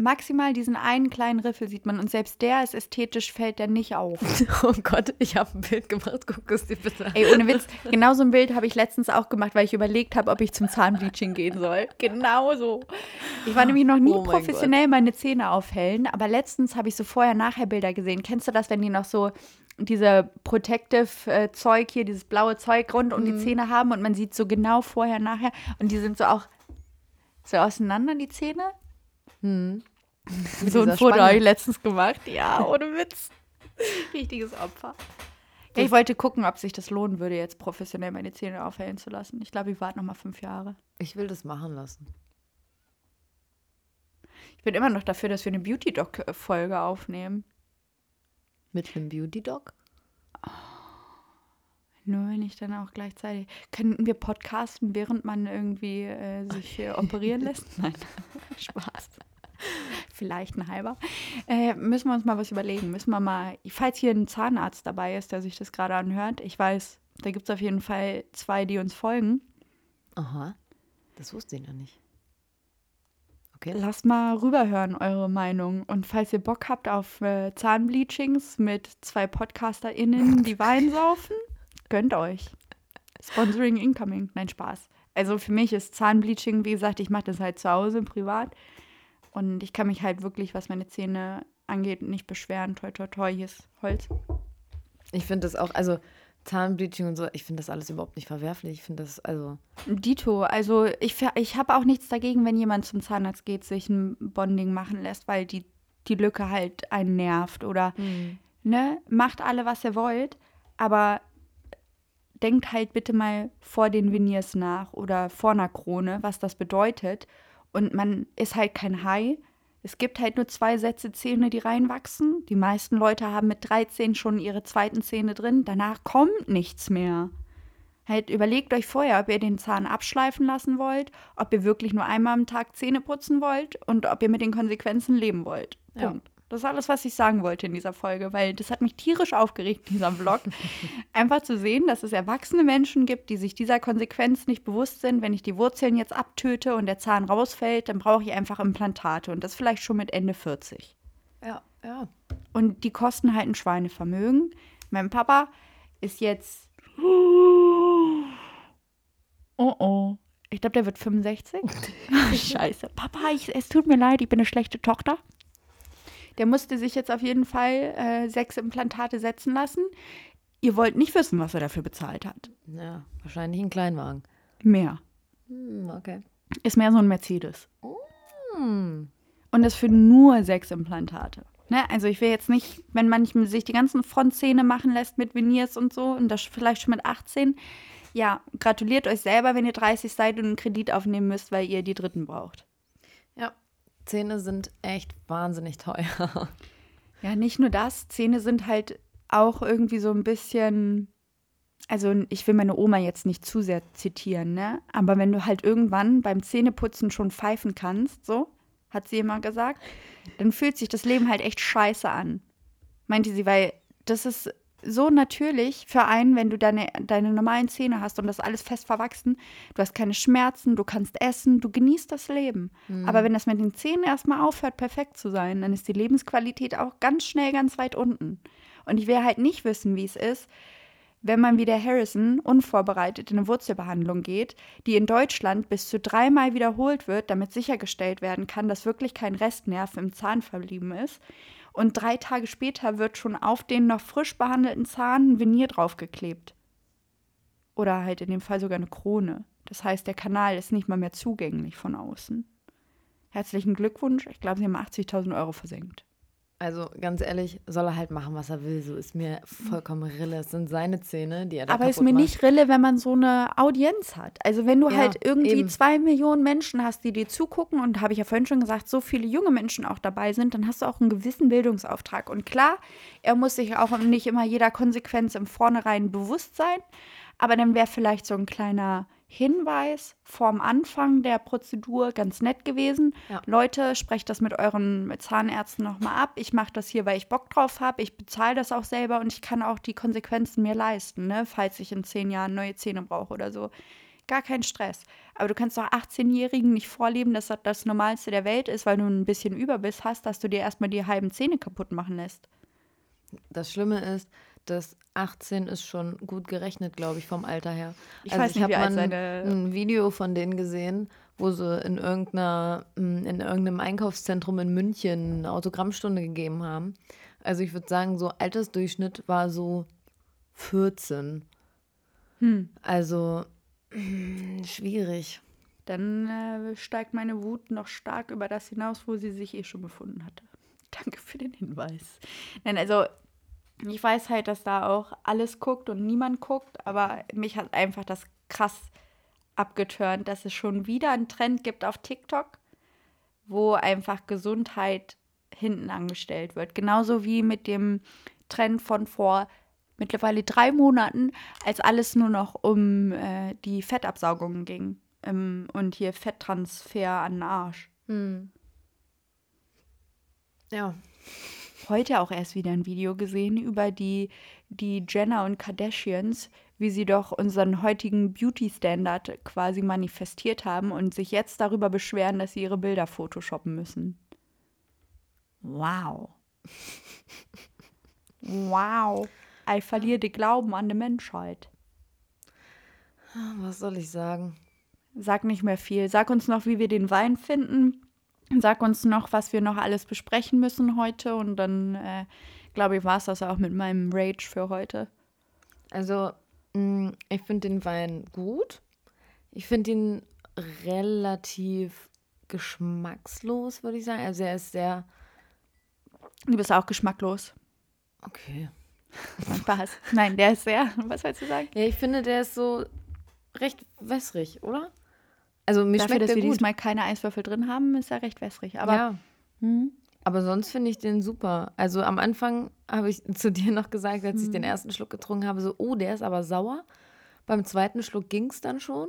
maximal diesen einen kleinen Riffel sieht man und selbst der ist ästhetisch, fällt der nicht auf. Oh Gott, ich habe ein Bild gemacht, guck es dir bitte an. Ey, ohne Witz, genau so ein Bild habe ich letztens auch gemacht, weil ich überlegt habe, ob ich zum Zahnbleaching gehen soll. Genau so. Ich war nämlich noch nie oh professionell Gott. meine Zähne aufhellen, aber letztens habe ich so Vorher-Nachher-Bilder gesehen. Kennst du das, wenn die noch so diese Protective-Zeug äh, hier, dieses blaue Zeug rund um mhm. die Zähne haben und man sieht so genau vorher, nachher und die sind so auch so auseinander, die Zähne. Hm. So ein Foto habe ich letztens gemacht. Ja, ohne Witz. Richtiges Opfer. Ja, ich wollte gucken, ob sich das lohnen würde, jetzt professionell meine Zähne aufhellen zu lassen. Ich glaube, ich warte noch mal fünf Jahre. Ich will das machen lassen. Ich bin immer noch dafür, dass wir eine Beauty-Doc-Folge aufnehmen. Mit einem Beauty-Doc? Oh, nur wenn ich dann auch gleichzeitig. Könnten wir podcasten, während man irgendwie äh, sich äh, operieren lässt? Nein, Spaß. Vielleicht ein halber. Äh, müssen wir uns mal was überlegen. Müssen wir mal, falls hier ein Zahnarzt dabei ist, der sich das gerade anhört, ich weiß, da gibt es auf jeden Fall zwei, die uns folgen. Aha, das wusste ich noch nicht. Okay. Lasst mal rüberhören, eure Meinung. Und falls ihr Bock habt auf äh, Zahnbleachings mit zwei PodcasterInnen, die Wein saufen, gönnt euch. Sponsoring incoming. Nein, Spaß. Also für mich ist Zahnbleaching, wie gesagt, ich mache das halt zu Hause privat. Und ich kann mich halt wirklich, was meine Zähne angeht, nicht beschweren. Toi, toi, toi, hier ist Holz. Ich finde das auch, also Zahnbleaching und so, ich finde das alles überhaupt nicht verwerflich. Ich finde das, also. Dito, also ich, ich habe auch nichts dagegen, wenn jemand zum Zahnarzt geht, sich ein Bonding machen lässt, weil die, die Lücke halt einen nervt. Oder, mhm. ne, macht alle, was ihr wollt, aber denkt halt bitte mal vor den Veneers nach oder vor einer Krone, was das bedeutet und man ist halt kein Hai, Es gibt halt nur zwei Sätze Zähne, die reinwachsen. Die meisten Leute haben mit 13 schon ihre zweiten Zähne drin. Danach kommt nichts mehr. Halt überlegt euch vorher, ob ihr den Zahn abschleifen lassen wollt, ob ihr wirklich nur einmal am Tag Zähne putzen wollt und ob ihr mit den Konsequenzen leben wollt. Punkt. Ja. Das ist alles, was ich sagen wollte in dieser Folge, weil das hat mich tierisch aufgeregt, dieser Vlog. Einfach zu sehen, dass es erwachsene Menschen gibt, die sich dieser Konsequenz nicht bewusst sind. Wenn ich die Wurzeln jetzt abtöte und der Zahn rausfällt, dann brauche ich einfach Implantate und das vielleicht schon mit Ende 40. Ja, ja. Und die kosten halt ein Schweinevermögen. Mein Papa ist jetzt. Oh oh. Ich glaube, der wird 65. Scheiße. Papa, ich, es tut mir leid, ich bin eine schlechte Tochter. Der musste sich jetzt auf jeden Fall äh, sechs Implantate setzen lassen. Ihr wollt nicht wissen, was er dafür bezahlt hat. Ja, wahrscheinlich ein Kleinwagen. Mehr. Hm, okay. Ist mehr so ein Mercedes. Mm. Und das für nur sechs Implantate. Ne? Also ich will jetzt nicht, wenn man sich die ganzen Frontzähne machen lässt mit Veneers und so und das vielleicht schon mit 18. Ja, gratuliert euch selber, wenn ihr 30 seid und einen Kredit aufnehmen müsst, weil ihr die dritten braucht. Zähne sind echt wahnsinnig teuer. Ja, nicht nur das. Zähne sind halt auch irgendwie so ein bisschen. Also, ich will meine Oma jetzt nicht zu sehr zitieren, ne? Aber wenn du halt irgendwann beim Zähneputzen schon pfeifen kannst, so, hat sie immer gesagt, dann fühlt sich das Leben halt echt scheiße an. Meinte sie, weil das ist so natürlich für einen, wenn du deine, deine normalen Zähne hast und das alles fest verwachsen. Du hast keine Schmerzen, du kannst essen, du genießt das Leben. Mhm. Aber wenn das mit den Zähnen erstmal aufhört, perfekt zu sein, dann ist die Lebensqualität auch ganz schnell ganz weit unten. Und ich will halt nicht wissen, wie es ist, wenn man wie der Harrison unvorbereitet in eine Wurzelbehandlung geht, die in Deutschland bis zu dreimal wiederholt wird, damit sichergestellt werden kann, dass wirklich kein Restnerv im Zahn verblieben ist und drei Tage später wird schon auf den noch frisch behandelten Zahn ein Venier draufgeklebt. Oder halt in dem Fall sogar eine Krone. Das heißt, der Kanal ist nicht mal mehr zugänglich von außen. Herzlichen Glückwunsch. Ich glaube, Sie haben 80.000 Euro versenkt. Also ganz ehrlich, soll er halt machen, was er will. So ist mir vollkommen Rille. Es sind seine Zähne, die er da Aber ist mir macht. nicht Rille, wenn man so eine Audienz hat. Also wenn du ja, halt irgendwie eben. zwei Millionen Menschen hast, die dir zugucken und habe ich ja vorhin schon gesagt, so viele junge Menschen auch dabei sind, dann hast du auch einen gewissen Bildungsauftrag. Und klar, er muss sich auch nicht immer jeder Konsequenz im Vornherein bewusst sein, aber dann wäre vielleicht so ein kleiner Hinweis vorm Anfang der Prozedur ganz nett gewesen. Ja. Leute, sprecht das mit euren Zahnärzten nochmal ab. Ich mache das hier, weil ich Bock drauf habe. Ich bezahle das auch selber und ich kann auch die Konsequenzen mir leisten, ne? falls ich in zehn Jahren neue Zähne brauche oder so. Gar kein Stress. Aber du kannst doch 18-Jährigen nicht vorleben, dass das das Normalste der Welt ist, weil du ein bisschen Überbiss hast, dass du dir erstmal die halben Zähne kaputt machen lässt. Das Schlimme ist, dass 18 ist schon gut gerechnet, glaube ich, vom Alter her. Ich also weiß nicht, ich habe mal ein Video von denen gesehen, wo sie in irgendeiner hm, in irgendeinem Einkaufszentrum in München eine Autogrammstunde gegeben haben. Also ich würde sagen, so Altersdurchschnitt war so 14. Hm. Also schwierig. Dann äh, steigt meine Wut noch stark über das hinaus, wo sie sich eh schon befunden hatte. Danke für den Hinweis. Nein, also ich weiß halt, dass da auch alles guckt und niemand guckt, aber mich hat einfach das krass abgeturnt, dass es schon wieder einen Trend gibt auf TikTok, wo einfach Gesundheit hinten angestellt wird. Genauso wie mit dem Trend von vor mittlerweile drei Monaten, als alles nur noch um äh, die Fettabsaugung ging ähm, und hier Fetttransfer an den Arsch. Hm. Ja heute auch erst wieder ein Video gesehen über die, die Jenner und Kardashians, wie sie doch unseren heutigen Beauty-Standard quasi manifestiert haben und sich jetzt darüber beschweren, dass sie ihre Bilder photoshoppen müssen. Wow. wow. Ich verliere den Glauben an die Menschheit. Was soll ich sagen? Sag nicht mehr viel. Sag uns noch, wie wir den Wein finden. Sag uns noch, was wir noch alles besprechen müssen heute und dann, äh, glaube ich, war es das auch mit meinem Rage für heute. Also, mh, mm, ich finde den Wein gut. Ich finde ihn relativ geschmackslos, würde ich sagen. Also er ist sehr. Du bist auch geschmacklos. Okay. Spaß. Nein, der ist sehr. Was wolltest du sagen? Ja, ich finde, der ist so recht wässrig, oder? Also mir Dafür, schmeckt dass wir gut. diesmal keine Eiswürfel drin haben, ist er recht wässrig. Aber ja. Hm? Aber sonst finde ich den super. Also am Anfang habe ich zu dir noch gesagt, als ich den ersten Schluck getrunken habe, so, oh, der ist aber sauer. Beim zweiten Schluck ging es dann schon.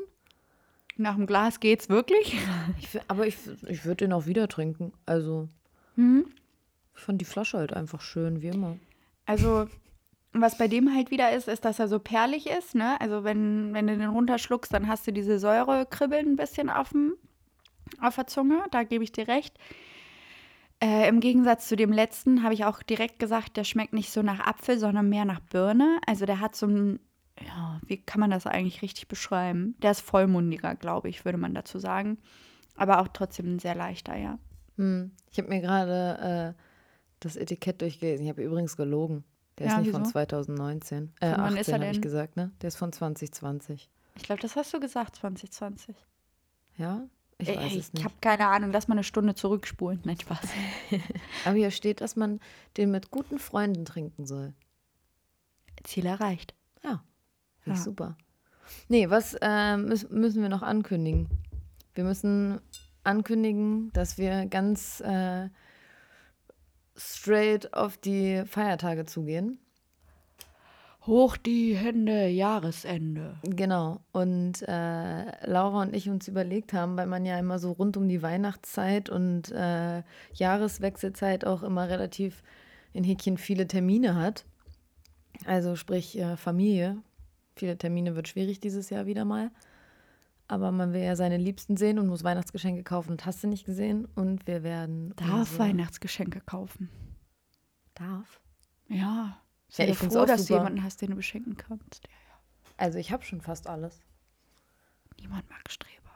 Nach dem Glas geht's wirklich? Ich, aber ich, ich würde den auch wieder trinken. Also, Hm? ich fand die Flasche halt einfach schön, wie immer. Also, was bei dem halt wieder ist, ist, dass er so perlig ist, ne? Also, wenn, wenn du den runterschluckst, dann hast du diese Säurekribbeln ein bisschen auf, dem, auf der Zunge. Da gebe ich dir recht. Äh, Im Gegensatz zu dem letzten habe ich auch direkt gesagt, der schmeckt nicht so nach Apfel, sondern mehr nach Birne. Also, der hat so ein, ja, wie kann man das eigentlich richtig beschreiben? Der ist vollmundiger, glaube ich, würde man dazu sagen. Aber auch trotzdem ein sehr leichter, ja. Hm. Ich habe mir gerade äh, das Etikett durchgelesen. Ich habe übrigens gelogen. Der Ja, ist nicht von wieso? 2019. Äh, Von wann 18 ist er habe ich gesagt, ne? Der ist von 2020. Ich glaube, das hast du gesagt, 2020. Ja? Ich weiß ey, es ich nicht. habe keine Ahnung. Lass mal eine Stunde zurückspulen. Nein, Spaß. Aber hier steht, dass man den mit guten Freunden trinken soll. Ziel erreicht. Ja, finde ich Ja. super. Nee, was äh, müssen wir noch ankündigen? Wir müssen ankündigen, dass wir ganz äh, straight auf die Feiertage zugehen. Hoch die Hände, Jahresende. Genau. Und äh, Laura und ich uns überlegt haben, weil man ja immer so rund um die Weihnachtszeit und äh, Jahreswechselzeit auch immer relativ in Häkchen viele Termine hat. Also sprich äh, Familie. Viele Termine wird schwierig dieses Jahr wieder mal. Aber man will ja seine Liebsten sehen und muss Weihnachtsgeschenke kaufen und hast du nicht gesehen. Und wir werden. Darf Weihnachtsgeschenke kaufen. Darf. Ja. Ja, Sei ich doch find's froh, dass du super. jemanden hast, den du beschenken kannst. Ja, ja. Also ich habe schon fast alles. Niemand mag Streber.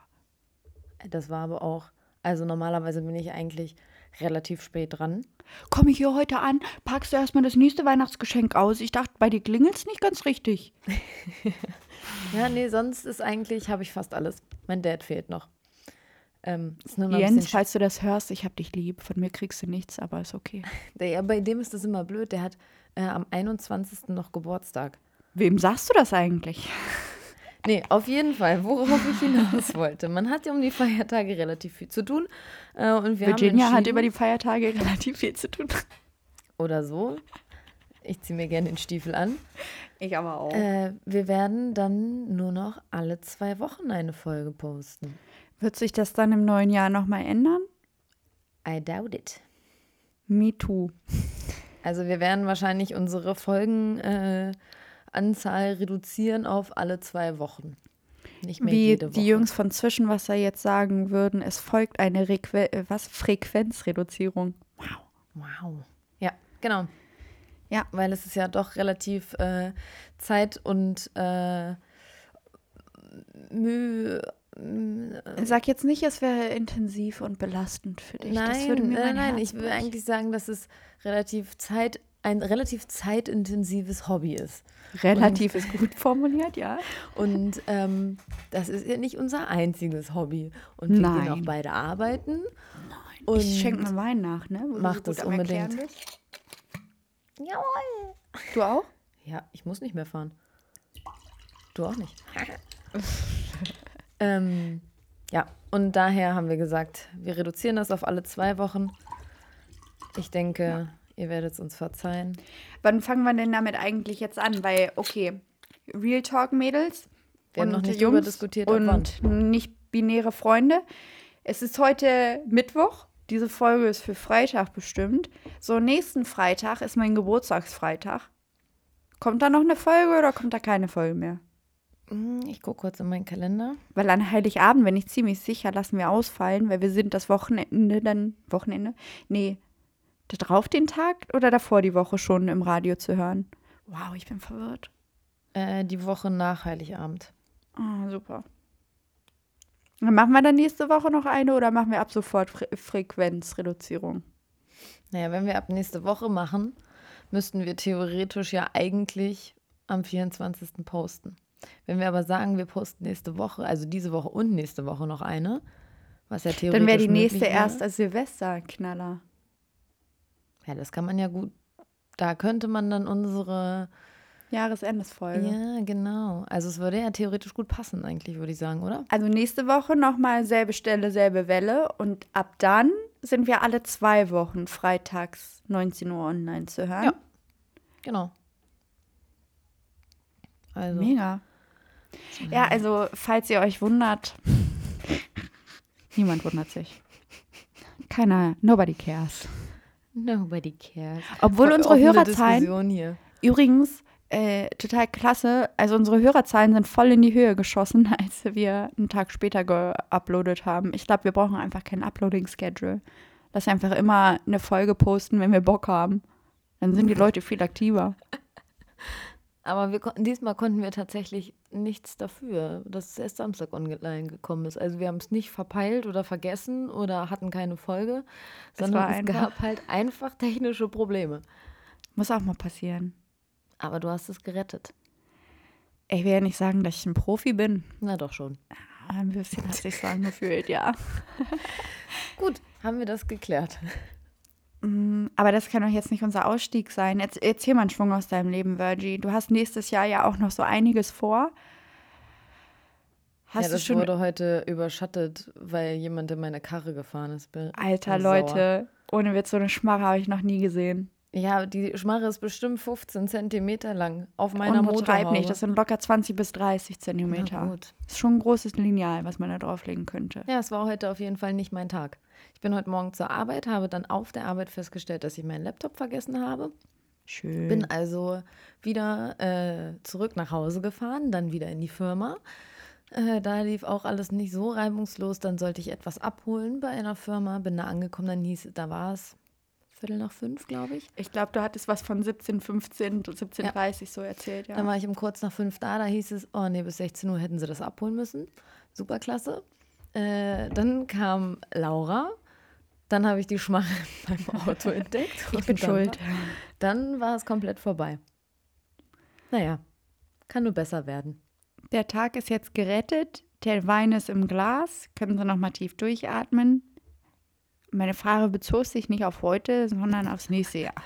Das war aber auch. Also normalerweise bin ich eigentlich relativ spät dran. Komme ich hier heute an, packst du erstmal das nächste Weihnachtsgeschenk aus. Ich dachte, bei dir klingelt's nicht ganz richtig. Ja, nee, sonst ist eigentlich, habe ich fast alles. Mein Dad fehlt noch. Ähm, Jens, falls du das hörst, ich hab dich lieb. Von mir kriegst du nichts, aber ist okay. ja, bei dem ist das immer blöd. Der hat äh, am 21. noch Geburtstag. Wem sagst du das eigentlich? Nee, auf jeden Fall, worauf ich hinaus wollte. Man hat ja um die Feiertage relativ viel zu tun. Äh, und wir Virginia hat über die Feiertage relativ viel zu tun. Oder so. Ich ziehe mir gerne den Stiefel an. Ich aber auch. Äh, wir werden dann nur noch alle zwei Wochen eine Folge posten. Wird sich das dann im neuen Jahr nochmal ändern? I doubt it. Me too. Also wir werden wahrscheinlich unsere Folgenanzahl äh, reduzieren auf alle zwei Wochen. Nicht mehr Wie jede Woche. die Jungs von Zwischenwasser jetzt sagen würden, es folgt eine Reque äh, was? Frequenzreduzierung. Wow. Ja, genau. Ja. Weil es ist ja doch relativ äh, Zeit und äh, Mühe. Sag jetzt nicht, es wäre intensiv und belastend für dich. das würde Nein, mir mein nein, nein. Ich will eigentlich sagen, dass es relativ Zeit, ein relativ zeitintensives Hobby ist. Relativ ist gut formuliert, ja. Und ähm, das ist ja nicht unser einziges Hobby. Und wir gehen auch Nein. beide arbeiten. Nein. Und ich schenke mal Wein nach, ne? Wo du Mach so das unbedingt. bist. Jawohl. Du auch? Ja, ich muss nicht mehr fahren. Du auch nicht. ähm, ja, und daher haben wir gesagt, wir reduzieren das auf alle zwei Wochen. Ich denke, ihr werdet es uns verzeihen. Wann fangen wir denn damit eigentlich jetzt an? Weil, okay, Real Talk Mädels. Wir haben noch nicht Jungs drüber diskutiert, Und nicht binäre Freunde. Es ist heute Mittwoch. Diese Folge ist für Freitag bestimmt. So, nächsten Freitag ist mein Geburtstagsfreitag. Kommt da noch eine Folge oder kommt da keine Folge mehr? Hm, Ich gucke kurz in meinen Kalender. Weil an Heiligabend, bin ich ziemlich sicher, lassen wir ausfallen, weil wir sind das Wochenende dann, Wochenende? Nee, da drauf den Tag oder davor die Woche schon im Radio zu hören? Wow, ich bin verwirrt. Äh, die Woche nach Heiligabend. Ah, super. Machen wir dann nächste Woche noch eine oder machen wir ab sofort Fre Frequenzreduzierung? Naja, wenn wir ab nächste Woche machen, müssten wir theoretisch ja eigentlich am 24. posten. Wenn wir aber sagen, wir posten nächste Woche, also diese Woche und nächste Woche noch eine, was ja theoretisch Dann wäre die nächste wäre. erst als Silvesterknaller. Ja, das kann man ja gut. Da könnte man dann unsere Jahresendesfolge. Ja, genau. Also es würde ja theoretisch gut passen, eigentlich, würde ich sagen, oder? Also nächste Woche nochmal selbe Stelle, selbe Welle. Und ab dann sind wir alle zwei Wochen freitags 19 Uhr online zu hören. Ja. Genau. Also. Mega. Ja, also falls ihr euch wundert, niemand wundert sich. Keiner, nobody cares. Nobody cares. Obwohl unsere Hörerzahlen, hier. übrigens, äh, total klasse, also unsere Hörerzahlen sind voll in die Höhe geschossen, als wir einen Tag später geuploadet haben. Ich glaube, wir brauchen einfach kein Uploading-Schedule. Lass einfach immer eine Folge posten, wenn wir Bock haben. Dann sind die Leute viel aktiver. Aber wir, kon- diesmal konnten wir tatsächlich nichts dafür, dass es erst Samstag online gekommen ist. Also wir haben es nicht verpeilt oder vergessen oder hatten keine Folge, Es sondern es einfach- gab halt einfach technische Probleme. Muss auch mal passieren. Aber du hast es gerettet. Ich will ja nicht sagen, dass ich ein Profi bin. Na doch schon. Aber Ein bisschen hat sich so angefühlt, ja. Gut, haben wir das geklärt. Mm, Aber das kann doch jetzt nicht unser Ausstieg sein. Jetzt erzähl mal einen Schwung aus deinem Leben, Virgie. Du hast nächstes Jahr ja auch noch so einiges vor. Hast ja, du das wurde heute überschattet, weil jemand in meine Karre gefahren ist. Bin- Alter. Leute, ohne Witz, so eine Schmarre habe ich noch nie gesehen. Ja, die Schmarre ist bestimmt 15 Zentimeter lang auf meiner Motorhaube. nicht, das sind locker 20 bis 30 Zentimeter. Na gut. Ist schon ein großes Lineal, was man da drauflegen könnte. Ja, es war heute auf jeden Fall nicht mein Tag. Ich bin heute Morgen zur Arbeit, habe dann auf der Arbeit festgestellt, dass ich meinen Laptop vergessen habe. Schön. Bin also wieder äh, zurück nach Hause gefahren, dann wieder in die Firma. Äh, da lief auch alles nicht so reibungslos. Dann sollte ich etwas abholen bei einer Firma. Bin da angekommen, dann hieß, da war es Viertel nach fünf, glaube ich. ich glaube, du hattest was von 17, 15, 17, 30 so erzählt, ja. Dann war ich um kurz nach fünf da, da hieß es, oh nee, bis 16 Uhr hätten sie das abholen müssen. Superklasse. Äh, dann kam Laura. Dann habe ich die Schmarre in meinem Auto entdeckt. Ich bin dann schuld. War, dann war es komplett vorbei. Naja, kann nur besser werden. Der Tag ist jetzt gerettet, der Wein ist im Glas, können Sie noch mal tief durchatmen. Meine Frage bezog sich nicht auf heute, sondern aufs nächste Jahr.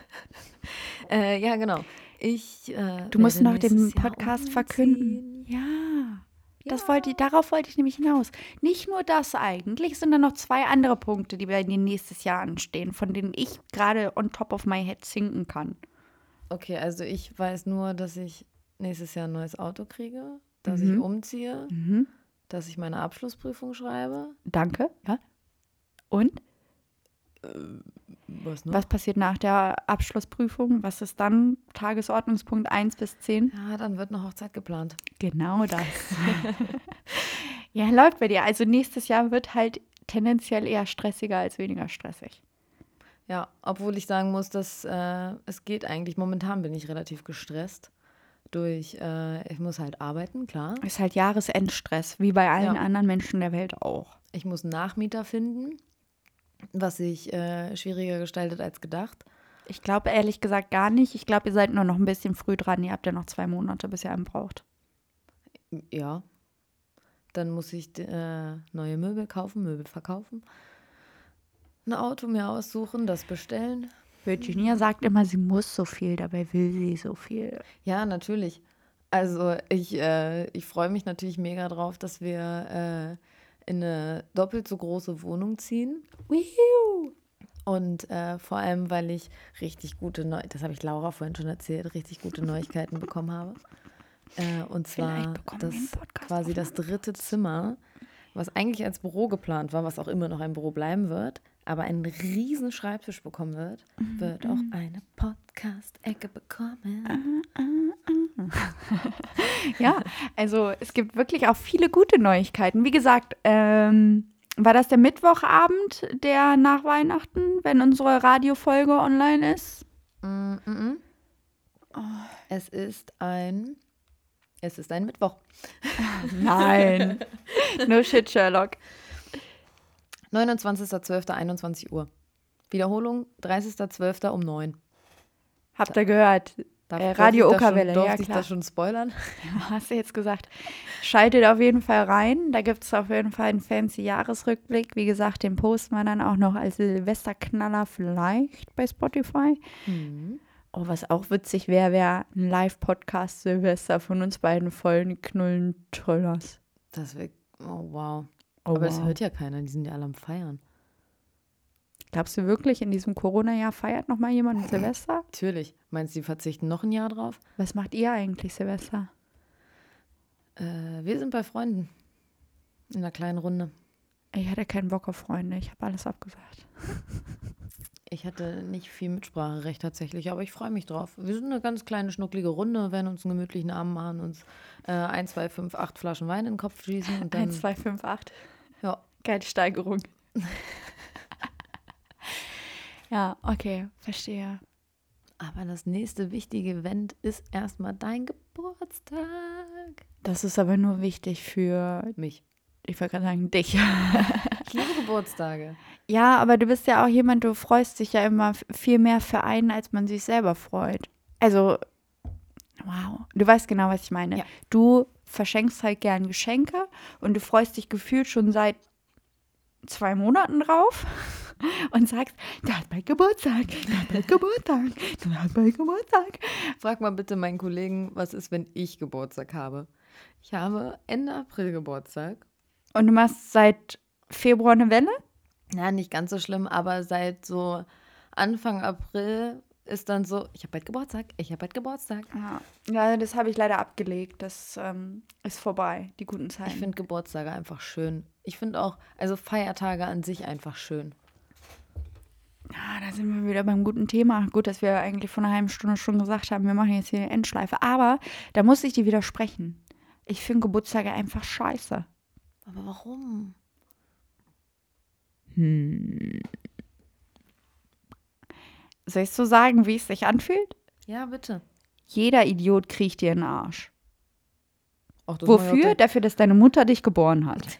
Äh, ja, genau. Ich, äh, Du musst noch den Podcast umziehen. verkünden. Ja, das wollte ich, darauf wollte ich nämlich hinaus. Nicht nur das eigentlich, sondern noch zwei andere Punkte, die bei dir nächstes Jahr anstehen, von denen ich gerade on top of my head sinken kann. Okay, also ich weiß nur, dass ich nächstes Jahr ein neues Auto kriege, dass ich Mhm. umziehe, Mhm. dass ich meine Abschlussprüfung schreibe. Danke. Ja. Und Was noch? was passiert nach der Abschlussprüfung? Was ist dann Tagesordnungspunkt 1 bis 10? Ja, dann wird eine Hochzeit geplant. Genau das. ja, läuft bei dir. Also nächstes Jahr wird halt tendenziell eher stressiger als weniger stressig. Ja, obwohl ich sagen muss, dass äh, es geht eigentlich. Momentan bin ich relativ gestresst durch, äh, ich muss halt arbeiten, klar. Ist halt Jahresendstress, wie bei allen Ja. anderen Menschen der Welt auch. Ich muss einen Nachmieter finden, was sich äh, schwieriger gestaltet als gedacht. Ich glaube ehrlich gesagt gar nicht. Ich glaube, ihr seid nur noch ein bisschen früh dran. Ihr habt ja noch zwei Monate, bis ihr einen braucht. Ja. Dann muss ich äh, neue Möbel kaufen, Möbel verkaufen. Ein Auto mir aussuchen, das bestellen. Virginia sagt immer, sie muss so viel, dabei will sie so viel. Ja, natürlich. Also ich, äh, ich freue mich natürlich mega drauf, dass wir äh, in eine doppelt so große Wohnung ziehen. Und äh, vor allem, weil ich richtig gute Neu das habe ich Laura vorhin schon erzählt, richtig gute Neuigkeiten bekommen habe. Äh, und zwar das quasi das dritte Zimmer, was eigentlich als Büro geplant war, was auch immer noch ein Büro bleiben wird, aber einen riesen Schreibtisch bekommen wird, wird auch eine Podcast-Ecke bekommen. Ja, also es gibt wirklich auch viele gute Neuigkeiten. Wie gesagt, ähm, war das der Mittwochabend, der nach Weihnachten, wenn unsere Radiofolge online ist? Mm -mm. Es ist ein es ist ein Mittwoch. Nein. no shit, Sherlock. 29.12. 21 Uhr. Wiederholung 30.12. um 9. Habt ihr gehört? Darf- Äh, Radio ich da schon- Okerwelle, ja Durfte ich klar. das schon spoilern? Hast du jetzt gesagt. Schaltet auf jeden Fall rein. Da gibt es auf jeden Fall einen fancy Jahresrückblick. Wie gesagt, den posten wir dann auch noch als Silvesterknaller vielleicht bei Spotify. Oh, was auch witzig wäre, wäre ein Live-Podcast Silvester von uns beiden vollen Knullen Tröllers. Das wäre, oh wow. Oh, Aber das wow. hört ja keiner, die sind ja alle am Feiern. Glaubst du wirklich, in diesem Corona-Jahr feiert noch mal jemand Silvester? Natürlich. Meinst du, die verzichten noch ein Jahr drauf? Was macht ihr eigentlich Silvester? Äh, wir sind bei Freunden. In einer kleinen Runde. Ich hatte keinen Bock auf Freunde. Ich habe alles abgesagt. Ich hatte nicht viel Mitspracherecht tatsächlich, aber ich freue mich drauf. Wir sind eine ganz kleine, schnucklige Runde, werden uns einen gemütlichen Abend machen, uns äh, 1, 2, 5, 8 Flaschen Wein in den Kopf schießen und dann. 1, 2, 5, 8. Ja, Geile Steigerung. ja, okay, verstehe. aber das nächste wichtige Event ist erstmal dein Geburtstag. Das ist aber nur wichtig für, Mich. ich wollte gerade sagen, dich. Ich liebe Geburtstage. Ja, aber du bist ja auch jemand, du freust dich ja immer viel mehr für einen, als man sich selber freut. Also, wow. Du weißt genau, was ich meine. Ja. Du verschenkst halt gern Geschenke und du freust dich gefühlt schon seit zwei Monaten drauf und sagst, der hat bald Geburtstag, der hat bald Geburtstag, der hat bald Geburtstag. Frag mal bitte meinen Kollegen, was ist, wenn ich Geburtstag habe? Ich habe Ende April Geburtstag. Und du machst seit Februar eine Welle? Ja, nicht ganz so schlimm, aber seit so Anfang April ist dann so, ich habe bald Geburtstag, ich habe bald Geburtstag. Ja, ja das habe ich leider abgelegt. Das ähm, ist vorbei, die guten Ich Zeiten. finde Geburtstage einfach schön. Ich finde auch, also Feiertage an sich einfach schön. Ja, da sind wir wieder beim guten Thema. Gut, dass wir eigentlich vor einer halben Stunde schon gesagt haben, wir machen jetzt hier eine Endschleife. Aber da muss ich dir widersprechen. Ich finde Geburtstage einfach scheiße. Aber warum? Soll ich so sagen, wie es sich anfühlt? Ja, bitte. Jeder Idiot kriegt dir einen Arsch. Ach, ich Wofür? Dafür, dass deine Mutter dich geboren hat.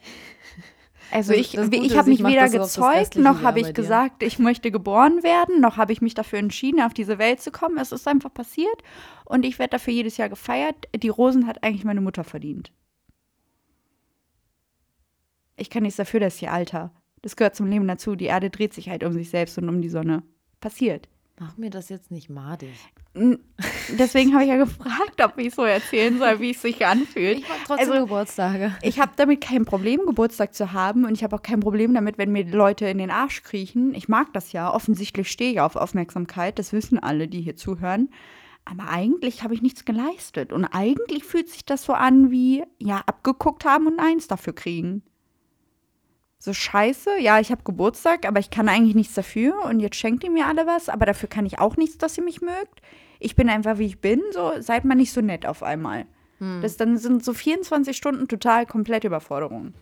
Also Das- ich, das ich Gute habe mich ich weder gezeugt, noch habe ich gesagt, ich möchte geboren werden, noch habe ich mich dafür entschieden, auf diese Welt zu kommen. Es ist einfach passiert und ich werde dafür jedes Jahr gefeiert. Die Rosen hat eigentlich meine Mutter verdient. Ich kann nichts dafür, dass ich Alter. Das gehört zum Leben dazu. Die Erde dreht sich halt um sich selbst und um die Sonne. Passiert. Mach mir das jetzt nicht madig. Deswegen habe ich ja gefragt, ob ich so erzählen soll, wie es sich anfühlt. Ich mag trotzdem Also- Geburtstage. Ich habe damit kein Problem, Geburtstag zu haben. Und ich habe auch kein Problem damit, wenn mir Leute in den Arsch kriechen. Ich mag das ja. Offensichtlich stehe ich auf Aufmerksamkeit. Das wissen alle, die hier zuhören. Aber eigentlich habe ich nichts geleistet. Und eigentlich fühlt sich das so an wie, ja, abgeguckt haben und eins dafür kriegen. So scheiße, ja, ich habe Geburtstag, aber ich kann eigentlich nichts dafür. Und jetzt schenkt ihr mir alle was, aber dafür kann ich auch nichts, dass ihr mich mögt. Ich bin einfach, wie ich bin. So, seid mal nicht so nett auf einmal. Das dann sind so 24 Stunden total komplett Überforderung.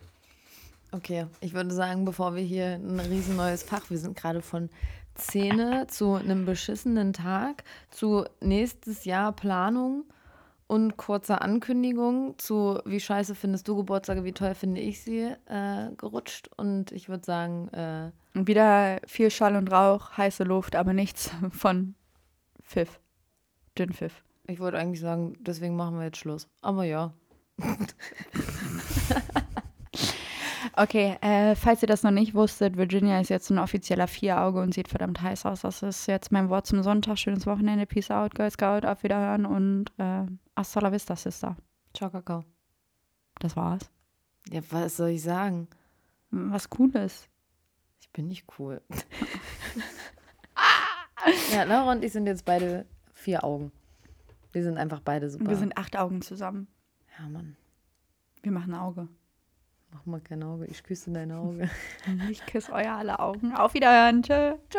Okay, ich würde sagen, bevor wir hier ein riesen neues Fach, wir sind gerade von Szene zu einem beschissenen Tag, zu nächstes Jahr Planung und kurzer Ankündigung zu wie scheiße findest du Geburtstage, wie toll finde ich sie, äh, gerutscht. Und ich würde sagen, äh, Und wieder viel Schall und Rauch, heiße Luft, aber nichts von Pfiff. Dünnpfiff. ich wollte eigentlich sagen, deswegen machen wir jetzt Schluss. Aber ja, Okay, äh, falls ihr das noch nicht wusstet, Virginia ist jetzt ein offizieller Vierauge und sieht verdammt heiß aus. Das ist jetzt mein Wort zum Sonntag. Schönes Wochenende. Peace out, Girl Scout. Auf Wiederhören und äh, hasta la vista, Sister. ciao Kakao. Das war's. Ja, was soll ich sagen? Was Cooles. Ich bin nicht cool. ja, Laura und ich sind jetzt beide vier Augen. Wir sind einfach beide super. Wir sind acht Augen zusammen. ja, Mann, Wir machen ein Auge. mach mal kein Auge. Ich küsse dein Auge. Ich küsse euer alle Augen. Auf Wiederhören. Tschö. Tschö.